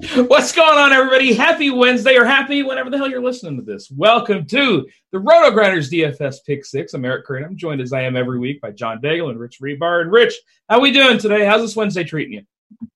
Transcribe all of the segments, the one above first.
What's going on, everybody? Happy Wednesday or happy whenever the hell you're listening to this. Welcome to the RotoGrinders DFS Pick Six. I'm Eric Crain. I'm joined as I am every week by John Daigle and Rich Hribar. And Rich, how we doing today? How's this Wednesday treating you?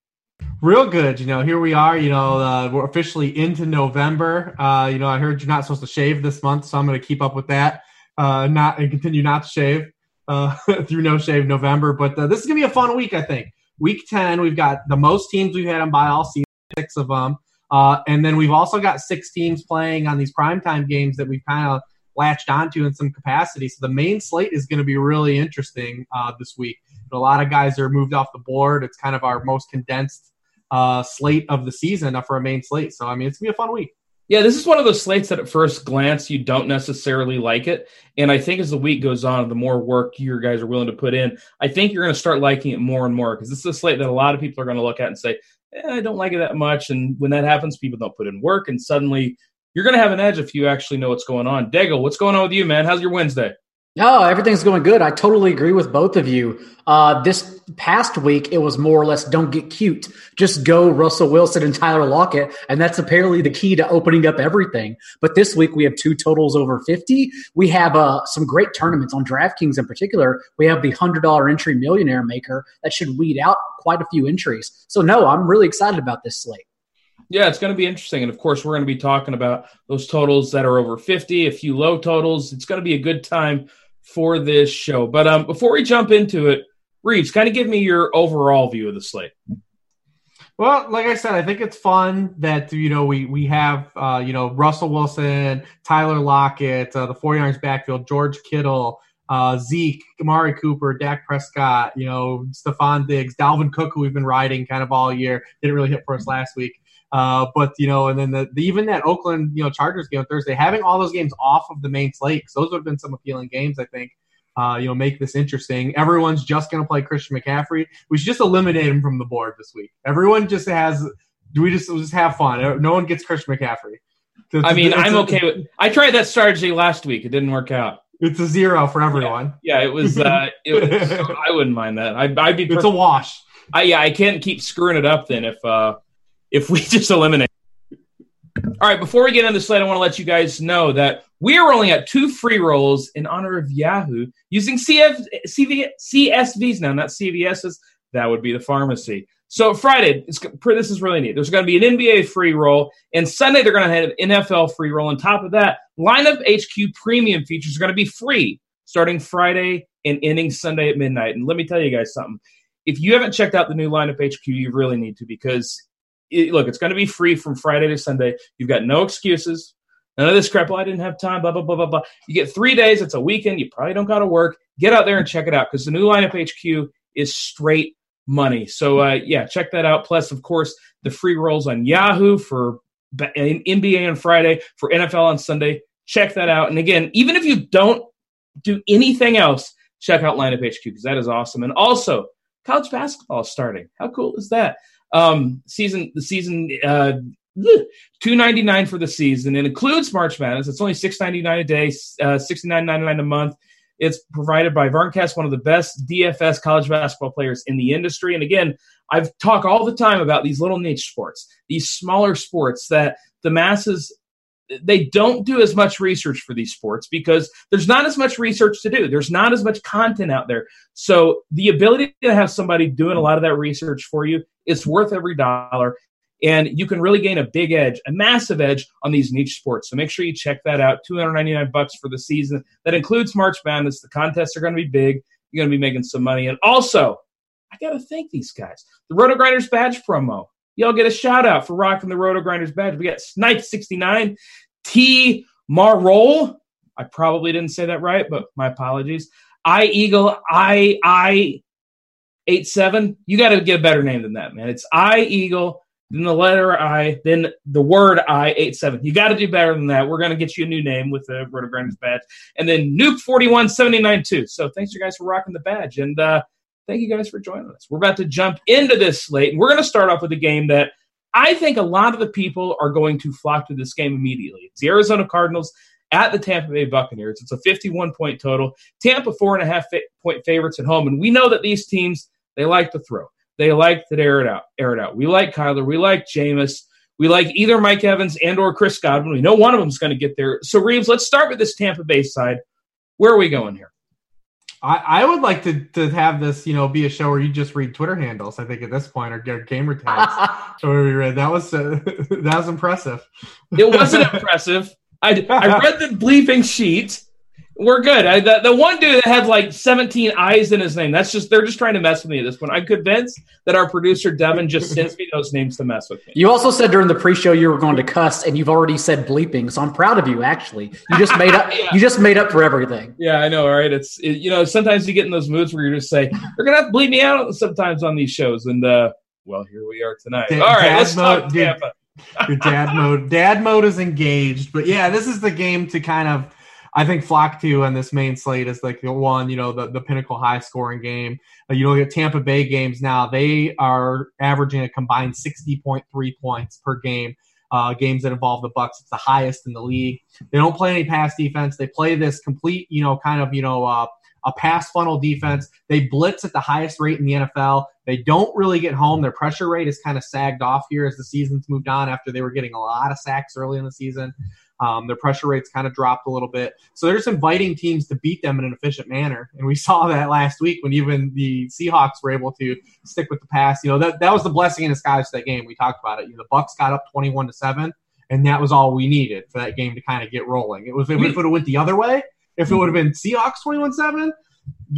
Real good. You know, here we are. You know, uh, we're officially into November. Uh, you know, I heard you're not supposed to shave this month, so I'm going to keep up with that. Uh, not and continue not to shave uh, through No Shave November. But uh, this is going to be a fun week, I think. Week 10, we've got the most teams we've had on by all season six of them. Uh, and then we've also got six teams playing on these primetime games that we've kind of latched onto in some capacity. So the main slate is going to be really interesting uh, this week. a lot of guys are moved off the board. It's kind of our most condensed uh, slate of the season for a main slate. So, I mean, it's going to be a fun week. Yeah, this is one of those slates that at first glance you don't necessarily like it. And I think as the week goes on, the more work your guys are willing to put in, I think you're going to start liking it more and more because this is a slate that a lot of people are going to look at and say, eh, I don't like it that much. And when that happens, people don't put in work, and suddenly you're going to have an edge if you actually know what's going on. Daigle, what's going on with you, man? How's your Wednesday? No, everything's going good. I totally agree with both of you. Uh, this past week, it was more or less don't get cute. Just go Russell Wilson and Tyler Lockett. And that's apparently the key to opening up everything. But this week, we have two totals over 50. We have uh, some great tournaments on DraftKings in particular. We have the $100 entry millionaire maker that should weed out quite a few entries. So, no, I'm really excited about this slate. Yeah, it's going to be interesting. And of course, we're going to be talking about those totals that are over 50, a few low totals. It's going to be a good time for this show. But um, before we jump into it, Reeves, kind of give me your overall view of the slate. Well, like I said, I think it's fun that you know we we have uh, you know Russell Wilson, Tyler Lockett, uh, the 49ers backfield, George Kittle, uh, Zeke, Amari Cooper, Dak Prescott, you know Stefon Diggs, Dalvin Cook, who we've been riding kind of all year, didn't really hit for us last week. Uh, but you know, and then the, the, even that Oakland you know Chargers game on Thursday, having all those games off of the main slate, those would have been some appealing games, I think. Uh, you know, make this interesting. Everyone's just going to play Christian McCaffrey. We should just eliminate him from the board this week. Everyone just has. Do we just just have fun? No one gets Christian McCaffrey. It's, I mean, I'm okay with. I tried that strategy last week. It didn't work out. It's a zero for everyone. Yeah, yeah it was. Uh, it was I wouldn't mind that. I'd, I'd be. It's a wash. I yeah, I can't keep screwing it up then if uh if we just eliminate. All right, before we get into the slate, I want to let you guys know that we are rolling out two free rolls in honor of Yahoo using CF, CV, CSVs now, not CVSs. That would be the pharmacy. So Friday, this is really neat. There's going to be an NBA free roll, and Sunday they're going to have an NFL free roll. On top of that, Lineup HQ premium features are going to be free starting Friday and ending Sunday at midnight. And let me tell you guys something. If you haven't checked out the new Lineup HQ, you really need to because look, it's going to be free from Friday to Sunday. You've got no excuses. None of this crap. Well, I didn't have time. Blah blah blah blah blah. You get three days. It's a weekend. You probably don't got to work. Get out there and check it out because the new lineup HQ is straight money. So uh, yeah, check that out. Plus, of course, the free rolls on Yahoo for NBA on Friday, for NFL on Sunday. Check that out. And again, even if you don't do anything else, check out Lineup HQ because that is awesome. And also, college basketball is starting. How cool is that? Um, season the season uh, two ninety nine for the season. It includes March Madness. It's only six ninety nine a day, uh, sixty nine ninety nine a month. It's provided by Varncast, one of the best DFS college basketball players in the industry. And again, I've talked all the time about these little niche sports, these smaller sports that the masses they don't do as much research for these sports because there's not as much research to do. There's not as much content out there. So the ability to have somebody doing a lot of that research for you is worth every dollar. And you can really gain a big edge, a massive edge on these niche sports. So make sure you check that out. 299 bucks for the season. That includes March Madness. The contests are going to be big. You're going to be making some money. And also, I got to thank these guys. The RotoGrinders badge promo. Y'all get a shout out for rocking the RotoGrinders badge. We got Snipe69, T Marroll. I probably didn't say that right, but my apologies. I Eagle I I eight seven. You got to get a better name than that, man. It's I Eagle, then the letter I, then the word I eight seven. You got to do better than that. We're gonna get you a new name with the RotoGrinders badge, and then Nuke forty one seventy nine two. So thanks you guys for rocking the badge, and uh, thank you guys for joining us. We're about to jump into this slate, and we're going to start off with a game that I think a lot of the people are going to flock to this game immediately. It's the Arizona Cardinals at the Tampa Bay Buccaneers. It's a 51 point total. Tampa four and a half point favorites at home, and we know that these teams they like to throw. They like to air it out. Air it out. We like Kyler. We like Jameis. We like either Mike Evans and or Chris Godwin. We know one of them is going to get there. So Reeves, let's start with this Tampa Bay side. Where are we going here? I, I would like to, to have this, you know, be a show where you just read Twitter handles. I think at this point, or get gamer tags. where we read that was uh, that was impressive. It wasn't impressive. I, I read the bleeping sheet we're good. I, the, the one dude that had like 17 eyes in his name, that's just, they're just trying to mess with me at this point. I'm convinced that our producer, Devin, just sends me those names to mess with me. You also said during the pre show you were going to cuss, and you've already said bleeping. So I'm proud of you, actually. You just made up, yeah. you just made up for everything. Yeah, I know, right? It's, it, you know, sometimes you get in those moods where you just say, you're going to have to bleep me out sometimes on these shows. And, uh, well, here we are tonight. Dad, All right, let's mode, talk Tampa. Your dad mode, dad mode is engaged. But yeah, this is the game to kind of, I think Flock to on this main slate is like the one, you know, the, the pinnacle high scoring game. Uh, you look at Tampa Bay games now, they are averaging a combined 60.3 points per game. Uh, games that involve the Bucks, it's the highest in the league. They don't play any pass defense. They play this complete, you know, kind of, you know, uh, a pass funnel defense. They blitz at the highest rate in the NFL. They don't really get home. Their pressure rate is kind of sagged off here as the season's moved on after they were getting a lot of sacks early in the season. Um, their pressure rates kind of dropped a little bit. So they're just inviting teams to beat them in an efficient manner. And we saw that last week when even the Seahawks were able to stick with the pass. You know, that, that was the blessing in disguise for that game. We talked about it. You know, the Bucks got up 21 to 7, and that was all we needed for that game to kind of get rolling. It was if it would have went the other way, if it would have been Seahawks 21 7,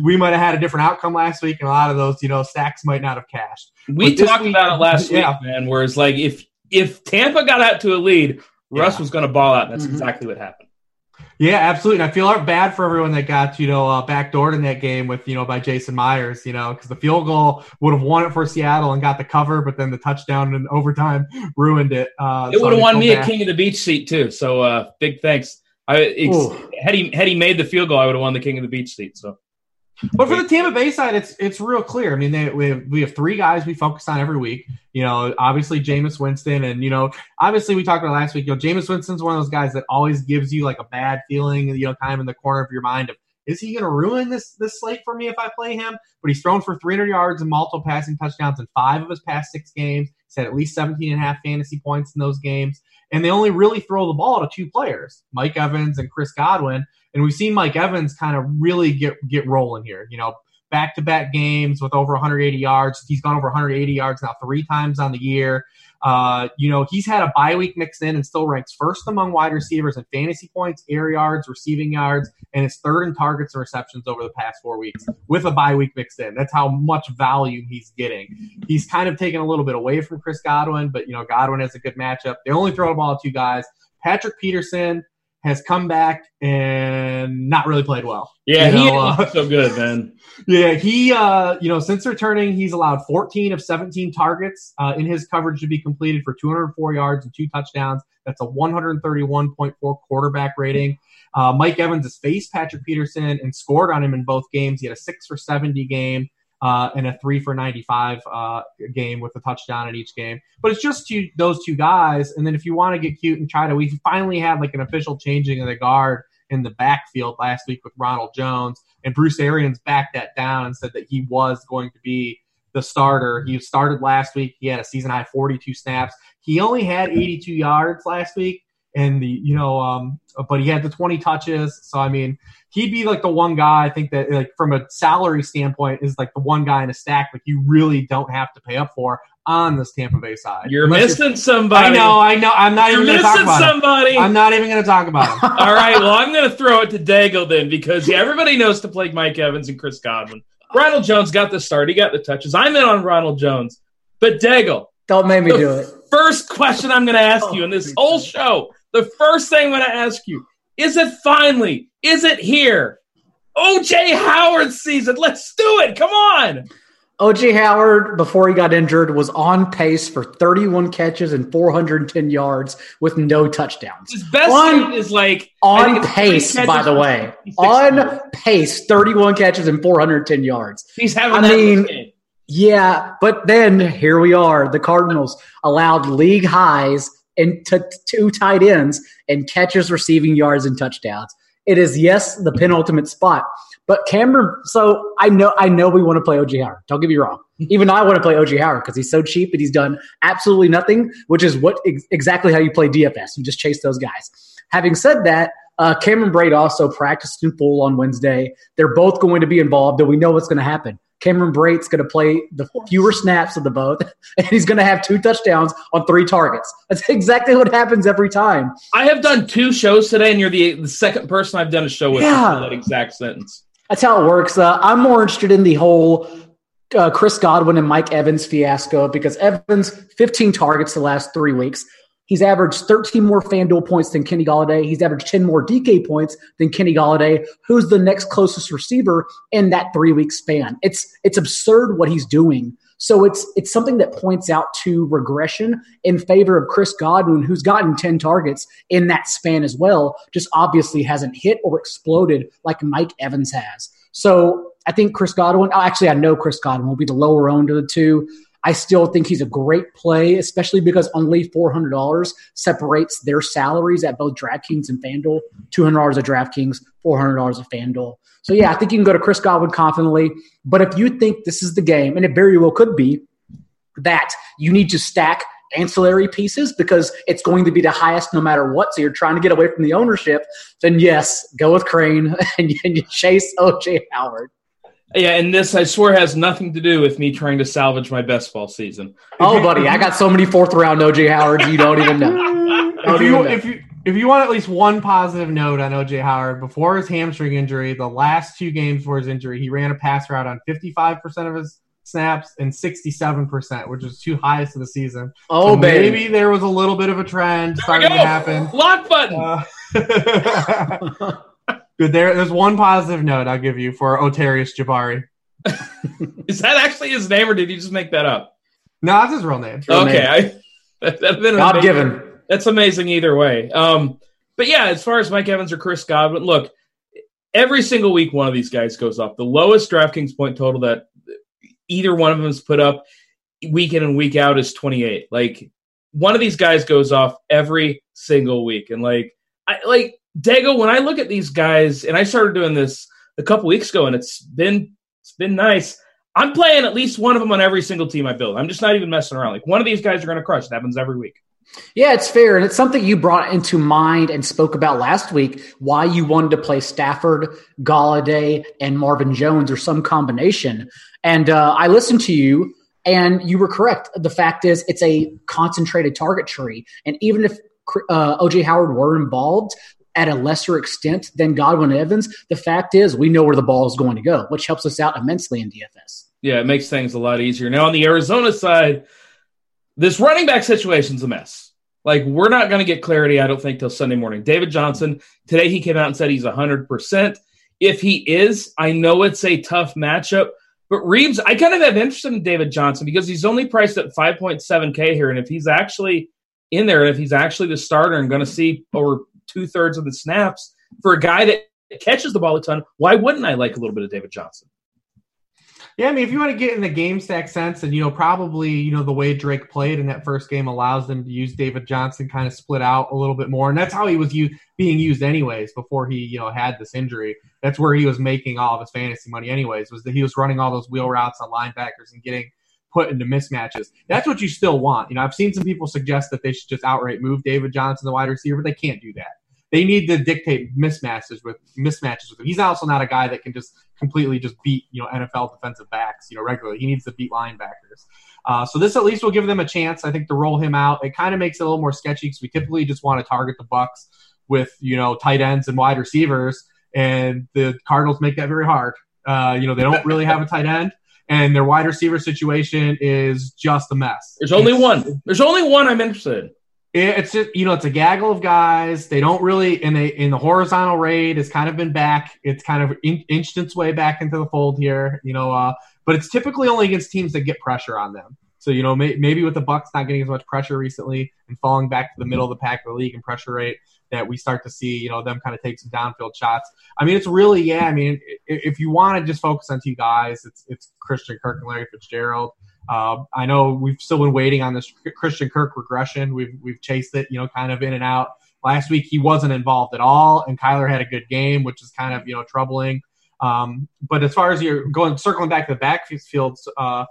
we might have had a different outcome last week, and a lot of those, you know, stacks might not have cashed. We talked week, about it last yeah. week, man. Whereas, like, if if Tampa got out to a lead, Russ was going to ball out. That's mm-hmm. exactly what happened. Yeah, absolutely. And I feel bad for everyone that got, you know, uh, backdoored in that game with, you know, by Jason Myers, you know, because the field goal would have won it for Seattle and got the cover, but then the touchdown in overtime ruined it. Uh, it so would have won me back. a King of the Beach seat, too. So uh, big thanks. I, had, he, had he made the field goal, I would have won the King of the Beach seat. So but for the Tampa Bay side, it's it's real clear. I mean, they, we have, we have three guys we focus on every week. You know, obviously Jameis Winston, and you know, obviously we talked about last week. You know, Jameis Winston's one of those guys that always gives you like a bad feeling. You know, kind of in the corner of your mind of is he going to ruin this this slate for me if I play him? But he's thrown for 300 yards and multiple passing touchdowns in five of his past six games. He's had at least 17 and a half fantasy points in those games. And they only really throw the ball to two players, Mike Evans and Chris Godwin. And we've seen Mike Evans kind of really get get rolling here. You know, back to back games with over 180 yards. He's gone over 180 yards now three times on the year. Uh, you know, he's had a bye week mixed in and still ranks first among wide receivers in fantasy points, air yards, receiving yards, and is third in targets and receptions over the past four weeks with a bye week mixed in. That's how much value he's getting. He's kind of taken a little bit away from Chris Godwin, but, you know, Godwin has a good matchup. They only throw the ball to two guys. Patrick Peterson, has come back and not really played well. Yeah, you know, he uh, so good, man. Yeah, he uh, you know, since returning, he's allowed 14 of 17 targets uh, in his coverage to be completed for 204 yards and two touchdowns. That's a 131.4 quarterback rating. Uh, Mike Evans has faced Patrick Peterson and scored on him in both games. He had a six for 70 game uh, and a three for 95 uh, game with a touchdown in each game. But it's just two, those two guys. And then if you want to get cute and try to, we finally had like an official changing of the guard in the backfield last week with Ronald Jones. And Bruce Arians backed that down and said that he was going to be the starter. He started last week. He had a season high 42 snaps. He only had 82 yards last week and the you know, um, but he had the 20 touches. So I mean, he'd be like the one guy I think that like from a salary standpoint is like the one guy in a stack like you really don't have to pay up for on this Tampa Bay side. You're missing you're, somebody. I know, I know. I'm not you're even missing talk somebody. Him. I'm not even going to talk about him. All right, well, I'm going to throw it to Daigle then because everybody knows to play Mike Evans and Chris Godwin. Ronald Jones got the start. He got the touches. I'm in on Ronald Jones. But Daigle. Don't make me do it. First question I'm going to ask oh, you in this whole show, the first thing I'm going to ask you, is it finally, is it here? OJ Howard season. Let's do it. Come on. OJ Howard, before he got injured, was on pace for 31 catches and 410 yards with no touchdowns. His best on, is like on pace, by the way. On pace, 31 catches and 410 yards. He's having I mean, yeah, but then here we are. The Cardinals allowed league highs and t- to tight ends and catches, receiving yards, and touchdowns. It is yes, the penultimate spot. But Cameron, so I know I know we want to play OJ Howard. Don't get me wrong. Even I want to play OJ Howard because he's so cheap and he's done absolutely nothing, which is what ex- exactly how you play DFS. You just chase those guys. Having said that, uh, Cameron Brate also practiced in full on Wednesday. They're both going to be involved, and we know what's going to happen. Cameron Brate's going to play the fewer snaps of the both, and he's going to have two touchdowns on three targets. That's exactly what happens every time. I have done two shows today, and you're the, the second person I've done a show with yeah. that exact sentence. That's how it works. Uh, I'm more interested in the whole uh, Chris Godwin and Mike Evans fiasco because Evans 15 targets the last three weeks. He's averaged 13 more FanDuel points than Kenny Golladay. He's averaged 10 more DK points than Kenny Golladay, who's the next closest receiver in that three week span. It's it's absurd what he's doing. So it's it's something that points out to regression in favor of Chris Godwin, who's gotten 10 targets in that span as well, just obviously hasn't hit or exploded like Mike Evans has. So I think Chris Godwin, actually, I know Chris Godwin will be the lower owned of the two. I still think he's a great play, especially because only $400 separates their salaries at both DraftKings and FanDuel. $200 at DraftKings, $400 at FanDuel. So, yeah, I think you can go to Chris Godwin confidently. But if you think this is the game, and it very well could be, that you need to stack ancillary pieces because it's going to be the highest no matter what. So you're trying to get away from the ownership, then yes, go with Crain and you chase OJ Howard. Yeah, and this I swear has nothing to do with me trying to salvage my best ball season. Oh, buddy, I got so many fourth round OJ Howards you don't even know. Don't if you know. if you if you want at least one positive note on OJ Howard, before his hamstring injury, the last two games before his injury, he ran a pass route on 55% of his snaps and 67%, which is two highest of the season. Oh, so maybe there was a little bit of a trend starting to happen. Lock button. Uh, Good. There, there's one positive note I'll give you for Otarius Jabari. Is that actually his name, or did he just make that up? No, that's his real name. Real okay, name. I, that, God given. That's amazing either way. Um, but yeah, as far as Mike Evans or Chris Godwin, look, every single week one of these guys goes up. The lowest DraftKings point total that either one of them has put up week in and week out is 28. Like one of these guys goes off every single week, and like I like Daigle, when I look at these guys, and I started doing this a couple weeks ago, and it's been it's been nice. I'm playing at least one of them on every single team I build. I'm just not even messing around. Like one of these guys are going to crush. It happens every week. Yeah, it's fair. And it's something you brought into mind and spoke about last week why you wanted to play Stafford, Golladay, and Marvin Jones or some combination. And uh, I listened to you, and you were correct. The fact is, it's a concentrated target tree. And even if uh, OJ Howard were involved, at a lesser extent than Godwin Evans, the fact is we know where the ball is going to go, which helps us out immensely in DFS. Yeah, it makes things a lot easier. Now on the Arizona side, this running back situation's a mess. Like we're not going to get clarity, I don't think, till Sunday morning. David Johnson today he came out and said he's hundred percent. If he is, I know it's a tough matchup. But Reeves, I kind of have interest in David Johnson because he's only priced at 5.7K here. And if he's actually in there, and if he's actually the starter and going to see over two thirds of the snaps for a guy that catches the ball a ton. Why wouldn't I like a little bit of David Johnson? Yeah, I mean, if you want to get in the game stack sense, and you know, probably you know the way Drake played in that first game allows them to use David Johnson kind of split out a little bit more, and that's how he was used, being used anyways before he you know had this injury. That's where he was making all of his fantasy money anyways. Was that he was running all those wheel routes on linebackers and getting put into mismatches. That's what you still want. You know, I've seen some people suggest that they should just outright move David Johnson, the wide receiver, but they can't do that. They need to dictate mismatches with mismatches with him. He's also not a guy that can just completely just beat you know NFL defensive backs you know regularly. He needs to beat linebackers. Uh, so this at least will give them a chance, I think, to roll him out. It kind of makes it a little more sketchy because we typically just want to target the Bucks with you know tight ends and wide receivers, and the Cardinals make that very hard. Uh, you know they don't really have a tight end, and their wide receiver situation is just a mess. There's only It's- one. There's only one I'm interested in. It's just you know it's a gaggle of guys. They don't really and they in the horizontal raid has kind of been back. It's kind of in, inched its way back into the fold here, you know. Uh, but it's typically only against teams that get pressure on them. So you know may, maybe with the Bucks not getting as much pressure recently and falling back to the middle of the pack of the league in pressure rate, that we start to see you know them kind of take some downfield shots. I mean it's really yeah. I mean if you want to just focus on two guys, it's it's Christian Kirk and Larry Fitzgerald. Uh, I know we've still been waiting on this Christian Kirk regression. We've we've chased it, you know, kind of in and out. Last week he wasn't involved at all, and Kyler had a good game, which is kind of you know troubling. Um, but as far as you're going, circling back to the backfields, uh,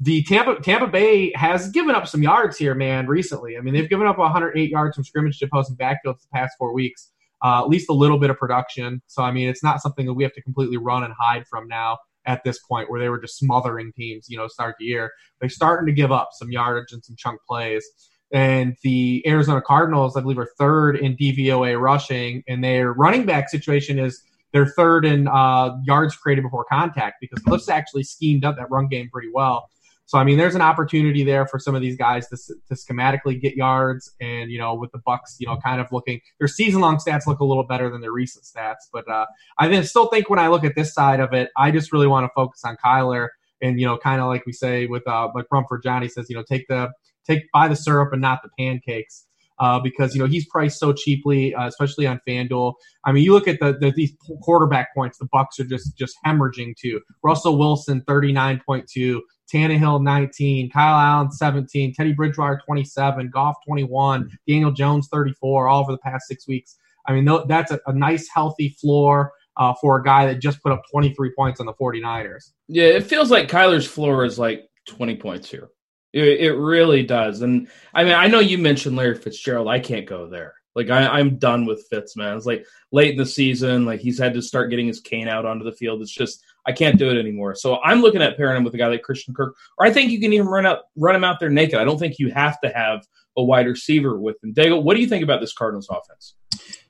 the Tampa Tampa Bay has given up some yards here, man. Recently, I mean, they've given up 108 yards from scrimmage to opposing backfields the past four weeks. Uh, at least a little bit of production. So I mean, it's not something that we have to completely run and hide from now at this point, where they were just smothering teams, you know, start the year. They're starting to give up some yardage and some chunk plays. And the Arizona Cardinals, I believe, are third in DVOA rushing, and their running back situation is they're third in uh, yards created before contact because Kliff's actually schemed up that run game pretty well. So I mean, there's an opportunity there for some of these guys to, to schematically get yards, and you know, with the Bucks, you know, kind of looking their season-long stats look a little better than their recent stats. But uh, I still think when I look at this side of it, I just really want to focus on Kyler, and you know, kind of like we say with uh, like Rumford Johnny says, you know, take the take buy the syrup and not the pancakes. Uh, because you know he's priced so cheaply, uh, especially on FanDuel. I mean, you look at the, the these quarterback points, the Bucks are just just hemorrhaging too. Russell Wilson thirty nine point two, Tannehill 19, Kyle Allen 17, Teddy Bridgewater 27, Goff 21, Daniel Jones 34, all over the past six weeks. I mean, that's a, a nice, healthy floor uh, for a guy that just put up 23 points on the 49ers. Yeah, it feels like Kyler's floor is like 20 points here. It, it really does. And I mean, I know you mentioned Larry Fitzgerald. I can't go there. Like I, I'm done with Fitz, man. It's like late in the season, like he's had to start getting his cane out onto the field. It's just I can't do it anymore. So I'm looking at pairing him with a guy like Christian Kirk, or I think you can even run out run him out there naked. I don't think you have to have a wide receiver with him. Daigle, what do you think about this Cardinals offense?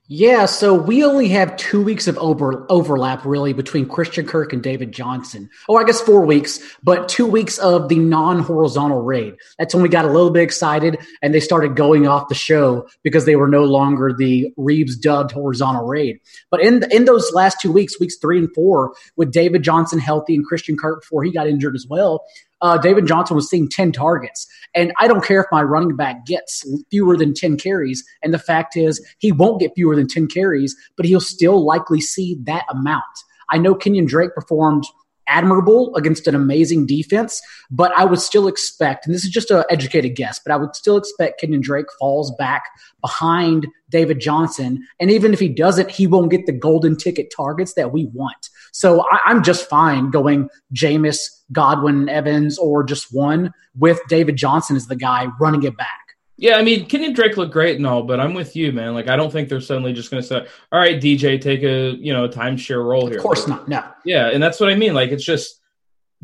Yeah, so we only have two weeks of over, overlap really between Christian Kirk and David Johnson. Oh, I guess four weeks, but two weeks of the non horizontal raid. That's when we got a little bit excited and they started going off the show because they were no longer the Reeves dubbed horizontal raid. But in in those last two weeks, weeks three and four, with David Johnson healthy and Christian Kirk before he got injured as well, uh, David Johnson was seeing 10 targets. And I don't care if my running back gets fewer than 10 carries. And the fact is, he won't get fewer than 10 carries, but he'll still likely see that amount. I know Kenyon Drake performed admirable against an amazing defense, but I would still expect, and this is just an educated guess, but I would still expect Kenyon Drake falls back behind David Johnson. And even if he doesn't, he won't get the golden ticket targets that we want. So I, I'm just fine going Jameis, Godwin, Evans, or just one with David Johnson as the guy running it back. Yeah, I mean, Kenyon Drake looked great and all, but I'm with you, man. Like, I don't think they're suddenly just going to say, "All right, DJ, take a you know timeshare role here." Of course not. No. Yeah, and that's what I mean. Like, it's just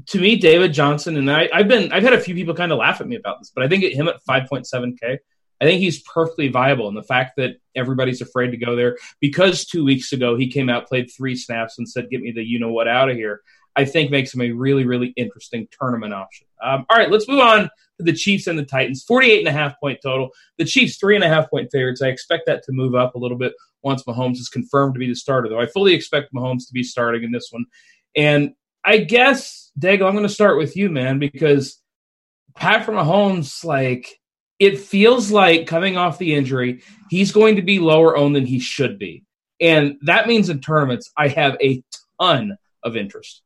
to me, David Johnson, and I, I've been, I've had a few people kind of laugh at me about this, but I think at him at 5.7k, I think he's perfectly viable. And the fact that everybody's afraid to go there because two weeks ago he came out, played three snaps, and said, "Get me the you know what out of here." I think makes him a really, really interesting tournament option. Um, all right, let's move on to the Chiefs and the Titans. 48 and a half point total. The Chiefs, three and a half point favorites. I expect that to move up a little bit once Mahomes is confirmed to be the starter, though. I fully expect Mahomes to be starting in this one. And I guess, Daigle, I'm going to start with you, man, because Patrick Mahomes, like, it feels like coming off the injury, he's going to be lower owned than he should be. And that means in tournaments, I have a ton of interest.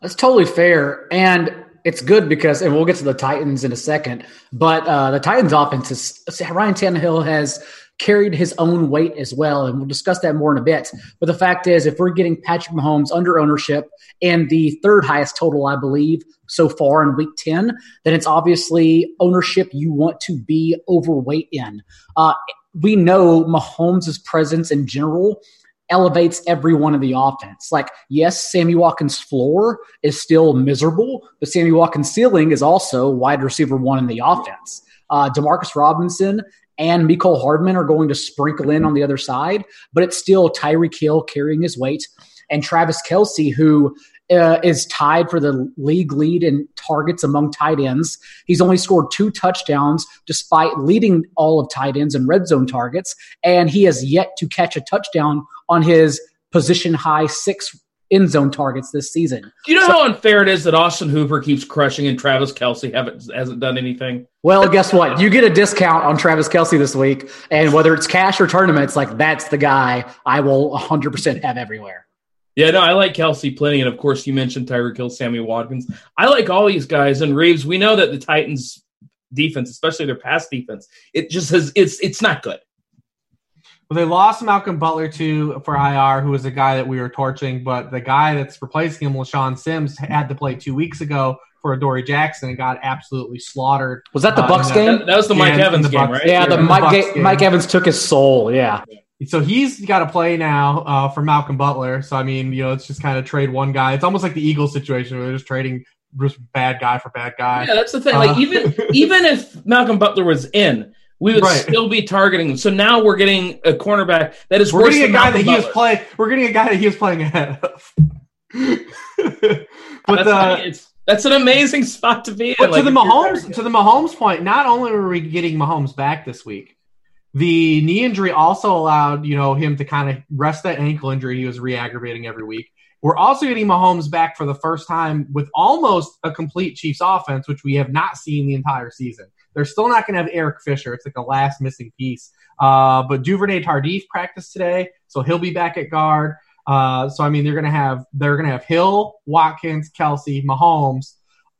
That's totally fair. And it's good because, and we'll get to the Titans in a second, but uh, the Titans offense is Ryan Tannehill has carried his own weight as well. And we'll discuss that more in a bit. But the fact is, if we're getting Patrick Mahomes under ownership and the third highest total, I believe, so far in week 10, then it's obviously ownership you want to be overweight in. Uh, we know Mahomes' presence in general elevates everyone in the offense. Like, yes, Sammy Watkins' floor is still miserable, but Sammy Watkins' ceiling is also wide receiver one in the offense. Uh, Demarcus Robinson and Mecole Hardman are going to sprinkle in on the other side, but it's still Tyreek Hill carrying his weight and Travis Kelce, who uh, is tied for the league lead in targets among tight ends. He's only scored two touchdowns despite leading all of tight ends in red zone targets, and he has yet to catch a touchdown on his position high six end zone targets this season. Do you know so, how unfair it is that Austin Hooper keeps crushing and Travis Kelce haven't hasn't done anything? Well, guess what? You get a discount on Travis Kelce this week, and whether it's cash or tournaments, like that's the guy I will 100% have everywhere. Yeah, no, I like Kelce plenty, and of course, you mentioned Tyreek Hill, Sammy Watkins. I like all these guys, and Reeves. We know that the Titans' defense, especially their pass defense, it just has it's it's not good. Well, they lost Malcolm Butler to for IR, who was a guy that we were torching, but the guy that's replacing him, LeShaun Sims, had to play two weeks ago for Adoree Jackson and got absolutely slaughtered. Was that the uh, Bucks game? That, that, was the Mike yeah, Evans the game, right? Yeah, the, the Mike, Ga- Mike Evans took his soul. Yeah. yeah. So he's got to play now uh, for Malcolm Butler. So I mean, you know, it's just kind of trade one guy. It's almost like the Eagles situation where they're just trading just bad guy for bad guy. Yeah, that's the thing. Like uh, even even if Malcolm Butler was in, we would right. still be targeting him. So now we're getting a cornerback that is we're getting a guy that he Butler. was playing. We're getting a guy that he was playing ahead of. but that's, uh, it's, that's an amazing spot to be. But like, to the Mahomes, to the Mahomes point, not only were we getting Mahomes back this week, the knee injury also allowed, you know, him to kind of rest that ankle injury he was re-aggravating every week. We're also getting Mahomes back for the first time with almost a complete Chiefs offense, which we have not seen the entire season. They're still not going to have Eric Fisher. It's like the last missing piece. Uh, but Duvernay Tardif practiced today, so he'll be back at guard. Uh, so I mean, they're going to have they're going to have Hill, Watkins, Kelce, Mahomes,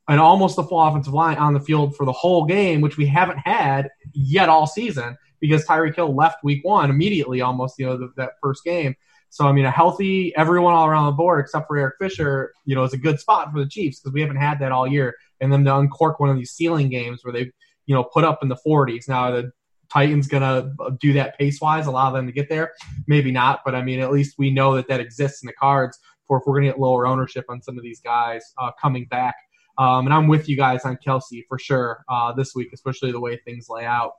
and almost the full offensive line on the field for the whole game, which we haven't had yet all season because Tyreek Hill left week one immediately, almost, you know, the, that first game. So, I mean, a healthy everyone all around the board except for Eric Fisher, you know, is a good spot for the Chiefs because we haven't had that all year. And then to uncork one of these ceiling games where they, you know, put up in the 40s. Now, the Titans going to do that pace wise, allow them to get there? Maybe not, but I mean, at least we know that that exists in the cards for if we're going to get lower ownership on some of these guys uh, coming back. Um, and I'm with you guys on Kelce for sure uh, this week, especially the way things lay out.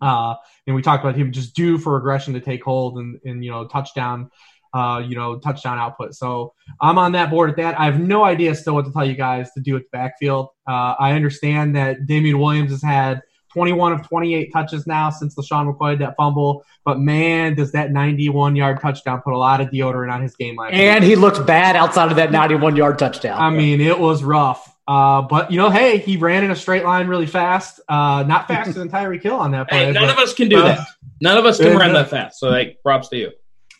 Uh, and we talked about him just due for regression to take hold and, and you know touchdown, uh, you know touchdown output. So I'm on that board at that. I have no idea still what to tell you guys to do with the backfield. Uh, I understand that Damien Williams has had 21 of 28 touches now since LeSean McCoy had that fumble. But man, does that 91 yard touchdown put a lot of deodorant on his game last And week. he looked bad outside of that 91 yard touchdown. I mean, it was rough. Uh, but you know, hey, he ran in a straight line really fast. Uh, not faster than Tyreek Kill on that play. Hey, none but, of us can do uh, that. None of us can run that fast. So, like, props to you.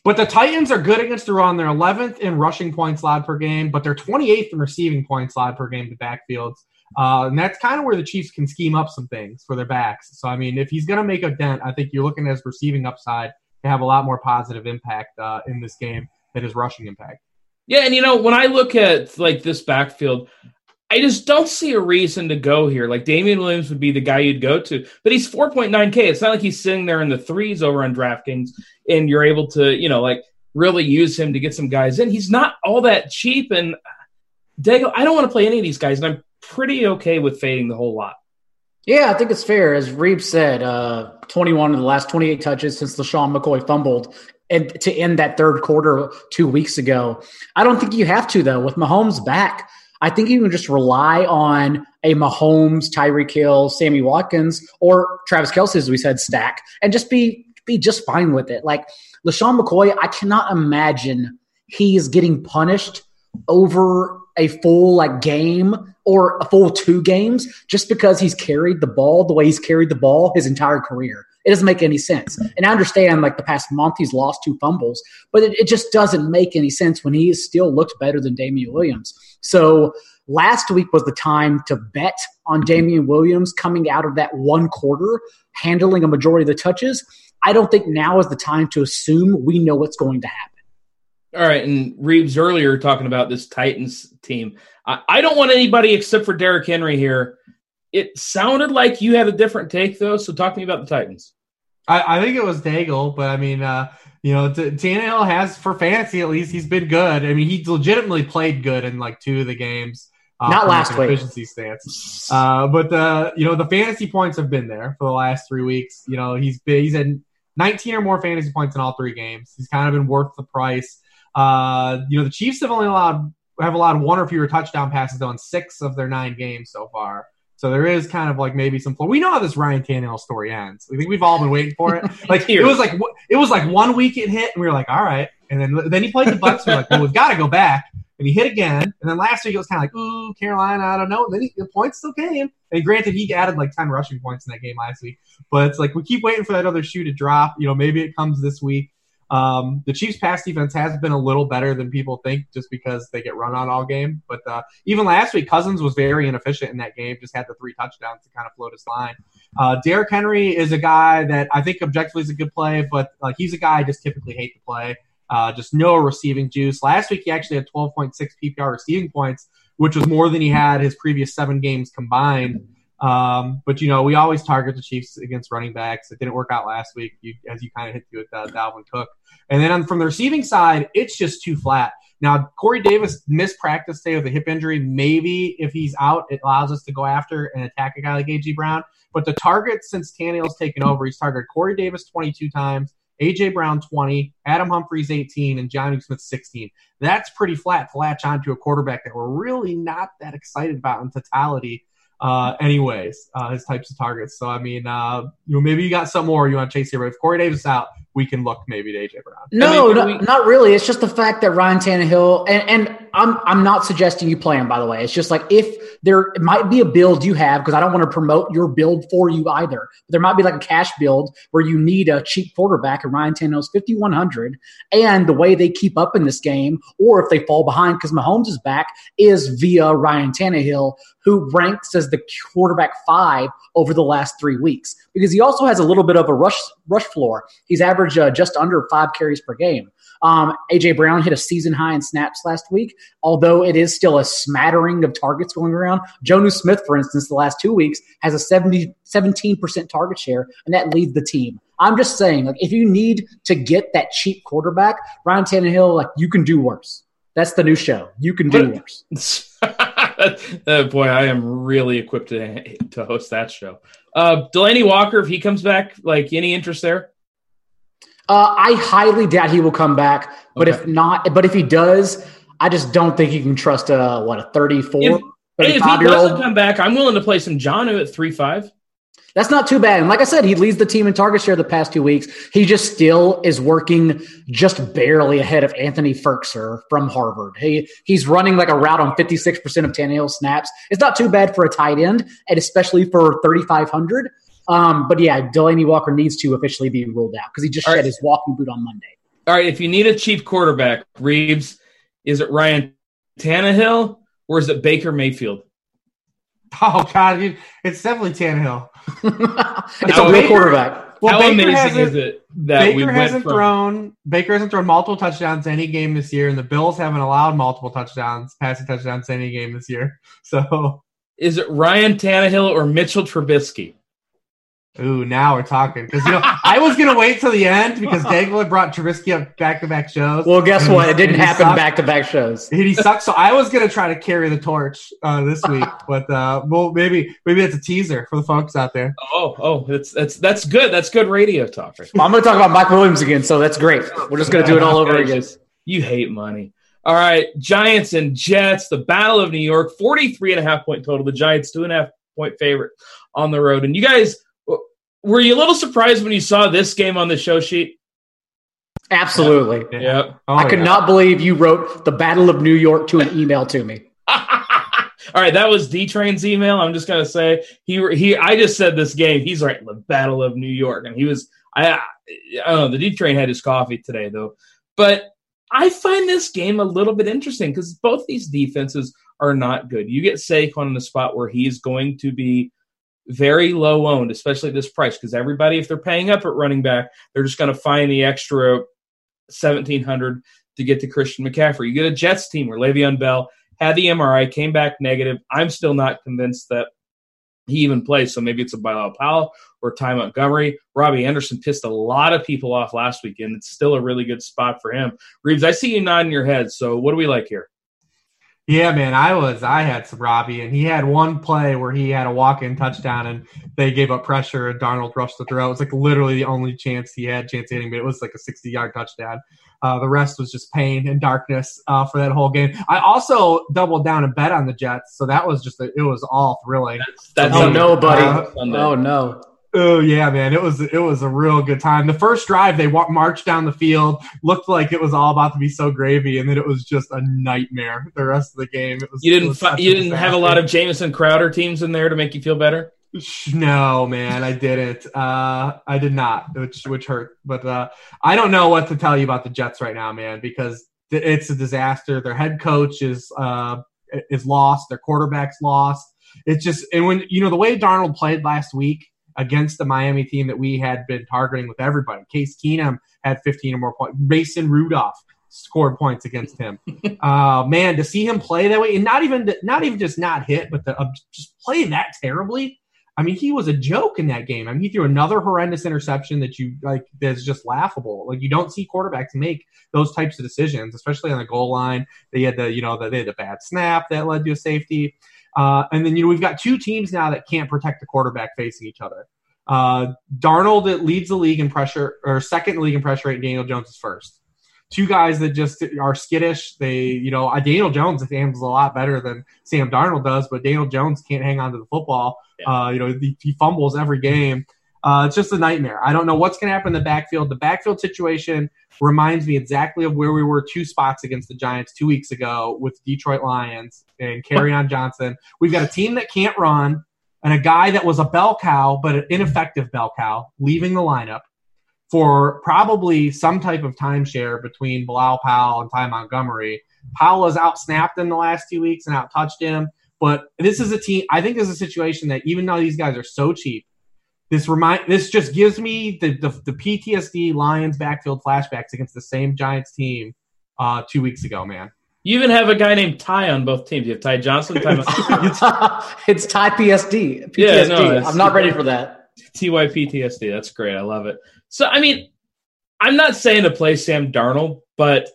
But the Titans are good against the run. They're 11th in rushing points allowed per game, but they're 28th in receiving points allowed per game to backfields. Uh, and that's kind of where the Chiefs can scheme up some things for their backs. So, I mean, if he's going to make a dent, I think you're looking at his receiving upside to have a lot more positive impact uh, in this game than his rushing impact. Yeah, and you know, when I look at like this backfield, I just don't see a reason to go here. Like Damien Williams would be the guy you'd go to, but he's 4.9K. It's not like he's sitting there in the threes over on DraftKings and you're able to, you know, like really use him to get some guys in. He's not all that cheap. And Daigle, I don't want to play any of these guys, and I'm pretty okay with fading the whole lot. Yeah, I think it's fair. As Reeb said, uh, 21 of the last 28 touches since LeSean McCoy fumbled and to end that third quarter two weeks ago. I don't think you have to, though, with Mahomes back. I think you can just rely on a Mahomes, Tyreek Hill, Sammy Watkins, or Travis Kelce, as we said, stack, and just be be just fine with it. Like LeSean McCoy, I cannot imagine he is getting punished over a full like game or a full two games just because he's carried the ball the way he's carried the ball his entire career. It doesn't make any sense. And I understand like the past month he's lost two fumbles, but it, it just doesn't make any sense when he still looked better than Damien Williams. So last week was the time to bet on mm-hmm. Damien Williams coming out of that one quarter, handling a majority of the touches. I don't think now is the time to assume we know what's going to happen. All right, and Reeves earlier talking about this Titans team. I, I don't want anybody except for Derrick Henry here. It sounded like you had a different take though, so talk to me about the Titans. I, I think it was Daigle, but I mean, uh, you know, T- Tannehill has for fantasy at least he's been good. I mean, he legitimately played good in like two of the games. Uh, Not last week. Efficiency stance, uh, but the you know the fantasy points have been there for the last three weeks. You know, he's been, he's had 19 or more fantasy points in all three games. He's kind of been worth the price. Uh, you know, the Chiefs have only allowed have allowed one or fewer touchdown passes though in six of their nine games so far. So there is kind of like maybe some flow. We know how this Ryan Tannehill story ends. We think we've all been waiting for it. Like it was like it was like one week it hit, and we were like, all right. And then then he played the Bucks. We are like, well, we've got to go back. And he hit again. And then last week it was kind of like, ooh, Carolina, I don't know. And then he, the points still came. And granted, he added like 10 rushing points in that game last week. But it's like we keep waiting for that other shoe to drop. You know, maybe it comes this week. Um, the Chiefs' pass defense has been a little better than people think, just because they get run on all game. But uh, even last week, Cousins was very inefficient in that game. Just had the three touchdowns to kind of float his line. Uh, Derrick Henry is a guy that I think objectively is a good play, but like he's a guy I just typically hate to play. Uh, just no receiving juice. Last week he actually had 12.6 PPR receiving points, which was more than he had his previous seven games combined. Um, but you know, we always target the Chiefs against running backs. It didn't work out last week, you, as you kind of hit with uh, Dalvin Cook. And then on, from the receiving side, it's just too flat. Now, Corey Davis missed practice today with a hip injury. Maybe if he's out, it allows us to go after and attack a guy like AJ Brown. But the targets since Tannehill's taken over, he's targeted Corey Davis 22 times, AJ Brown 20, Adam Humphries 18, and Johnny Smith 16. That's pretty flat to latch onto a quarterback that we're really not that excited about in totality uh, anyways, uh, his types of targets. So I mean, uh, you know, maybe you got some more you want to chase here, but if Corey Davis out, we can look maybe to AJ Brown. No, I mean, no not really. It's just the fact that Ryan Tannehill and, and I'm I'm not suggesting you play him. By the way, it's just like if there might be a build you have because I don't want to promote your build for you either. But there might be like a cash build where you need a cheap quarterback and Ryan Tannehill's 5100, and the way they keep up in this game, or if they fall behind because Mahomes is back, is via Ryan Tannehill, who ranks as the quarterback five over the last three weeks because he also has a little bit of a rush rush floor. He's averaged uh, just under five carries per game. Um, AJ Brown hit a season high in snaps last week, although it is still a smattering of targets going around. Jonnu Smith, for instance, the last two weeks has a 70, 17% target share, and that leads the team. I'm just saying, like, if you need to get that cheap quarterback, Ryan Tannehill, like, you can do worse. That's the new show. You can do worse. uh, boy, I am really equipped to to host that show. Uh, Delanie Walker, if he comes back, like any interest there? Uh, I highly doubt he will come back, but okay. if not, but if he does, I just don't think you can trust a what a 34, if, 35 if he year doesn't old. come back, I'm willing to play some Jonnu at three five. That's not too bad. And like I said, he leads the team in target share the past two weeks. He just still is working just barely ahead of Anthony Firkser from Harvard. He he's running like a route on 56% of Tannehill snaps. It's not too bad for a tight end, and especially for 3,500. Um, but yeah, Delanie Walker needs to officially be ruled out because he just All shed right. his walking boot on Monday. All right, if you need a cheap quarterback, Reeves, is it Ryan Tannehill or is it Baker Mayfield? Oh God, it's definitely Tannehill. it's How a real quarterback. Well, How Baker amazing is it that Baker we hasn't from... thrown Baker hasn't thrown multiple touchdowns any game this year, and the Bills haven't allowed multiple touchdowns, passing touchdowns any game this year. So, is it Ryan Tannehill or Mitchell Trubisky? Ooh, now we're talking. Because you know, I was gonna wait till the end because Daigle brought Trubisky up back to back shows. Well, guess what? It didn't happen back to back shows. he sucks. So I was gonna try to carry the torch uh, this week, but uh, well, maybe maybe it's a teaser for the folks out there. Oh, oh, that's that's that's good. That's good radio talk. Right I'm gonna talk about Mike Williams again, so that's great. We're just gonna do it all over again. You hate money. All right, Giants and Jets, the Battle of New York, 43 and a half point total. The Giants two and a half point favorite on the road. And you guys were you a little surprised when you saw this game on the show sheet? Absolutely. Yeah. Oh, I could yeah. not believe you wrote the Battle of New York to an email to me. All right, that was D Train's email. I'm just gonna say he he. I just said this game. He's right. The Battle of New York, and he was. I I don't know. The D Train had his coffee today though, but I find this game a little bit interesting because both these defenses are not good. You get Saquon in a spot where he's going to be very low owned, especially at this price, because everybody, if they're paying up at running back, they're just going to find the extra seventeen hundred to get to Christian McCaffrey. You get a Jets team where Le'Veon Bell had the MRI, came back negative. I'm still not convinced that he even plays. So maybe it's a Bilal Powell or Ty Montgomery. Robbie Anderson pissed a lot of people off last weekend. It's still a really good spot for him. Reeves, I see you nodding your head. So what do we like here? Yeah, man, I was I had some Robby, and he had one play where he had a walk-in touchdown, and they gave up pressure, and Darnold rushed the throw. It was like literally the only chance he had chance hitting, but it was like a sixty-yard touchdown. Uh, the rest was just pain and darkness uh, for that whole game. I also doubled down and bet on the Jets, so that was just a, it was all thrilling. That's, that's oh no, buddy! Uh, oh no! Oh yeah, man! It was it was a real good time. The first drive, they walked, marched down the field, looked like it was all about to be so gravy, and then it was just a nightmare. The rest of the game, it was. You didn't was you didn't have a lot of Jamison Crowder teams in there to make you feel better. No, man, I didn't. Uh, I did not, which which hurt. But uh, I don't know what to tell you about the Jets right now, man, because it's a disaster. Their head coach is uh, is lost. Their quarterback's lost. It's just and when you know the way Darnold played last week against the Miami team that we had been targeting with everybody. Case Keenum had 15 or more points. Mason Rudolph scored points against him. uh, man, to see him play that way and not even not even just not hit, but to uh, just play that terribly. I mean, he was a joke in that game. I mean, he threw another horrendous interception that you like that's just laughable. Like you don't see quarterbacks make those types of decisions, especially on the goal line. They had the you know the, they had a bad snap that led to a safety. Uh, and then you know we've got two teams now that can't protect the quarterback facing each other. Uh, Darnold leads the league in pressure, or second league in pressure rate. Daniel Jones is first. Two guys that just are skittish. They, you know, uh, Daniel Jones handles a lot better than Sam Darnold does, but Daniel Jones can't hang on to the football. Yeah. Uh, you know, he, he, fumbles every game. Uh, it's just a nightmare. I don't know what's going to happen in the backfield. The backfield situation reminds me exactly of where we were two spots against the Giants two weeks ago with Detroit Lions and Kerryon Johnson. We've got a team that can't run and a guy that was a bell cow, but an ineffective bell cow, leaving the lineup for probably some type of timeshare between Bilal Powell and Ty Montgomery. Powell has outsnapped him the last two weeks and out touched him. But this is a team. I think this is a situation that even though these guys are so cheap, this remind this just gives me the, the, the PTSD Lions backfield flashbacks against the same Giants team uh, two weeks ago, man. You even have a guy named Ty on both teams. You have Ty Johnson. Ty it's Ty PSD. PTSD. Yeah, no, I'm not ready for that. Ty TYPTSD. That's great. I love it. So, I mean, I'm not saying to play Sam Darnold, but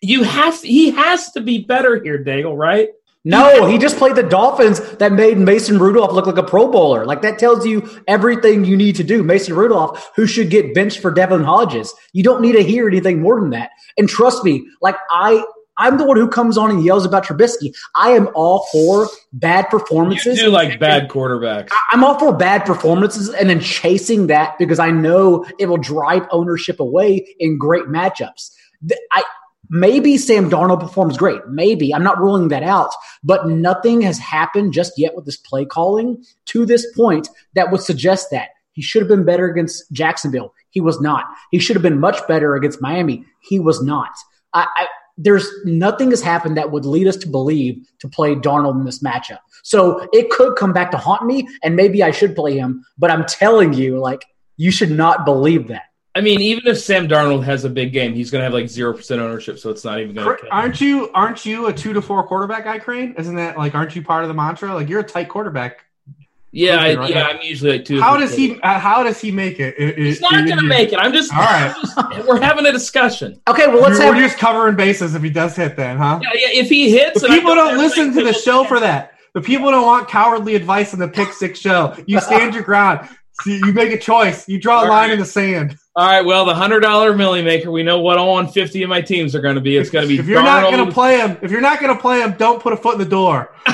you have to, he has to be better here, Daigle, right? No, he just played the Dolphins that made Mason Rudolph look like a Pro Bowler. Like that tells you everything you need to do. Mason Rudolph, who should get benched for Devlin Hodges. You don't need to hear anything more than that. And trust me, like I I'm the one who comes on and yells about Trubisky. I am all for bad performances. You do like bad quarterbacks. I'm all for bad performances and then chasing that because I know it will drive ownership away in great matchups. I Maybe Sam Darnold performs great. Maybe. I'm not ruling that out. But nothing has happened just yet with this play calling to this point that would suggest that. He should have been better against Jacksonville. He was not. He should have been much better against Miami. He was not. I, I, there's nothing has happened that would lead us to believe to play Darnold in this matchup. So it could come back to haunt me, and maybe I should play him. But I'm telling you, like, you should not believe that. I mean, even if Sam Darnold has a big game, he's going to have like zero percent ownership, so it's not even going to. Aren't you? Aren't you a two to four quarterback guy, Crain? Isn't that like? Aren't you part of the mantra? Like you're a tight quarterback. Yeah, I, right? yeah, I'm usually like two. How does he? Uh, how does he make it? it he's not going to make it. I'm just. All right. Just, we're having a discussion. Okay, well let's. We're, have... we're just covering bases if he does hit, then, huh? Yeah, yeah. If he hits, the people don't listen to the show for that. The people don't want cowardly advice on the pick six show. You stand your ground. You make a choice. You draw a All line right. in the sand. All right. Well, the hundred dollar millie maker. We know what all fifty of my teams are going to be. It's going to be. If you're Darnold. not going to play him, if you're not going to play him, don't put a foot in the door.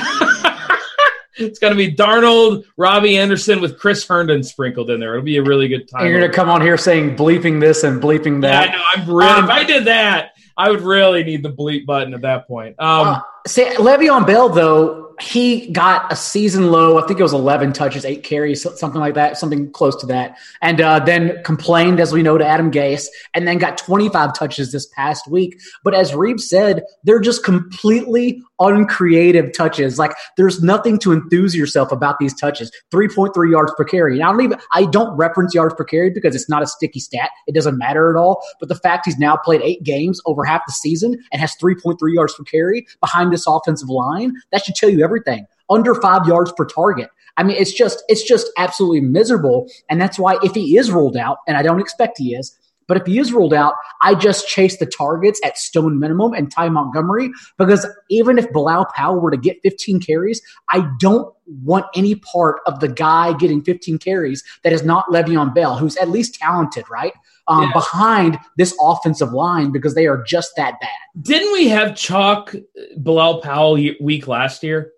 it's going to be Darnold, Robby Anderson with Chris Herndon sprinkled in there. It'll be a really good time. And you're going to come on here saying bleeping this and bleeping that. Yeah, I know. I'm really. Um, if I did that, I would really need the bleep button at that point. Um, uh, say Le'Veon Bell though he got a season low. I think it was 11 touches, eight carries, something like that, something close to that. And uh, then complained, as we know, to Adam Gase, and then got 25 touches this past week. But as Reeves said, they're just completely uncreative touches. Like there's nothing to enthuse yourself about these touches. 3.3 yards per carry. And I don't even I don't reference yards per carry because it's not a sticky stat. It doesn't matter at all. But the fact he's now played eight games over half the season and has 3.3 yards per carry behind this offensive line, that should tell you everything. Under five yards per target. I mean, it's just it's just absolutely miserable. And that's why if he is ruled out, and I don't expect he is, but if he is ruled out, I just chase the targets at stone minimum and Ty Montgomery because even if Bilal Powell were to get 15 carries, I don't want any part of the guy getting 15 carries that is not Le'Veon Bell, who's at least talented, right? Um, yeah. Behind this offensive line because they are just that bad. Didn't we have chalk Bilal Powell week last year?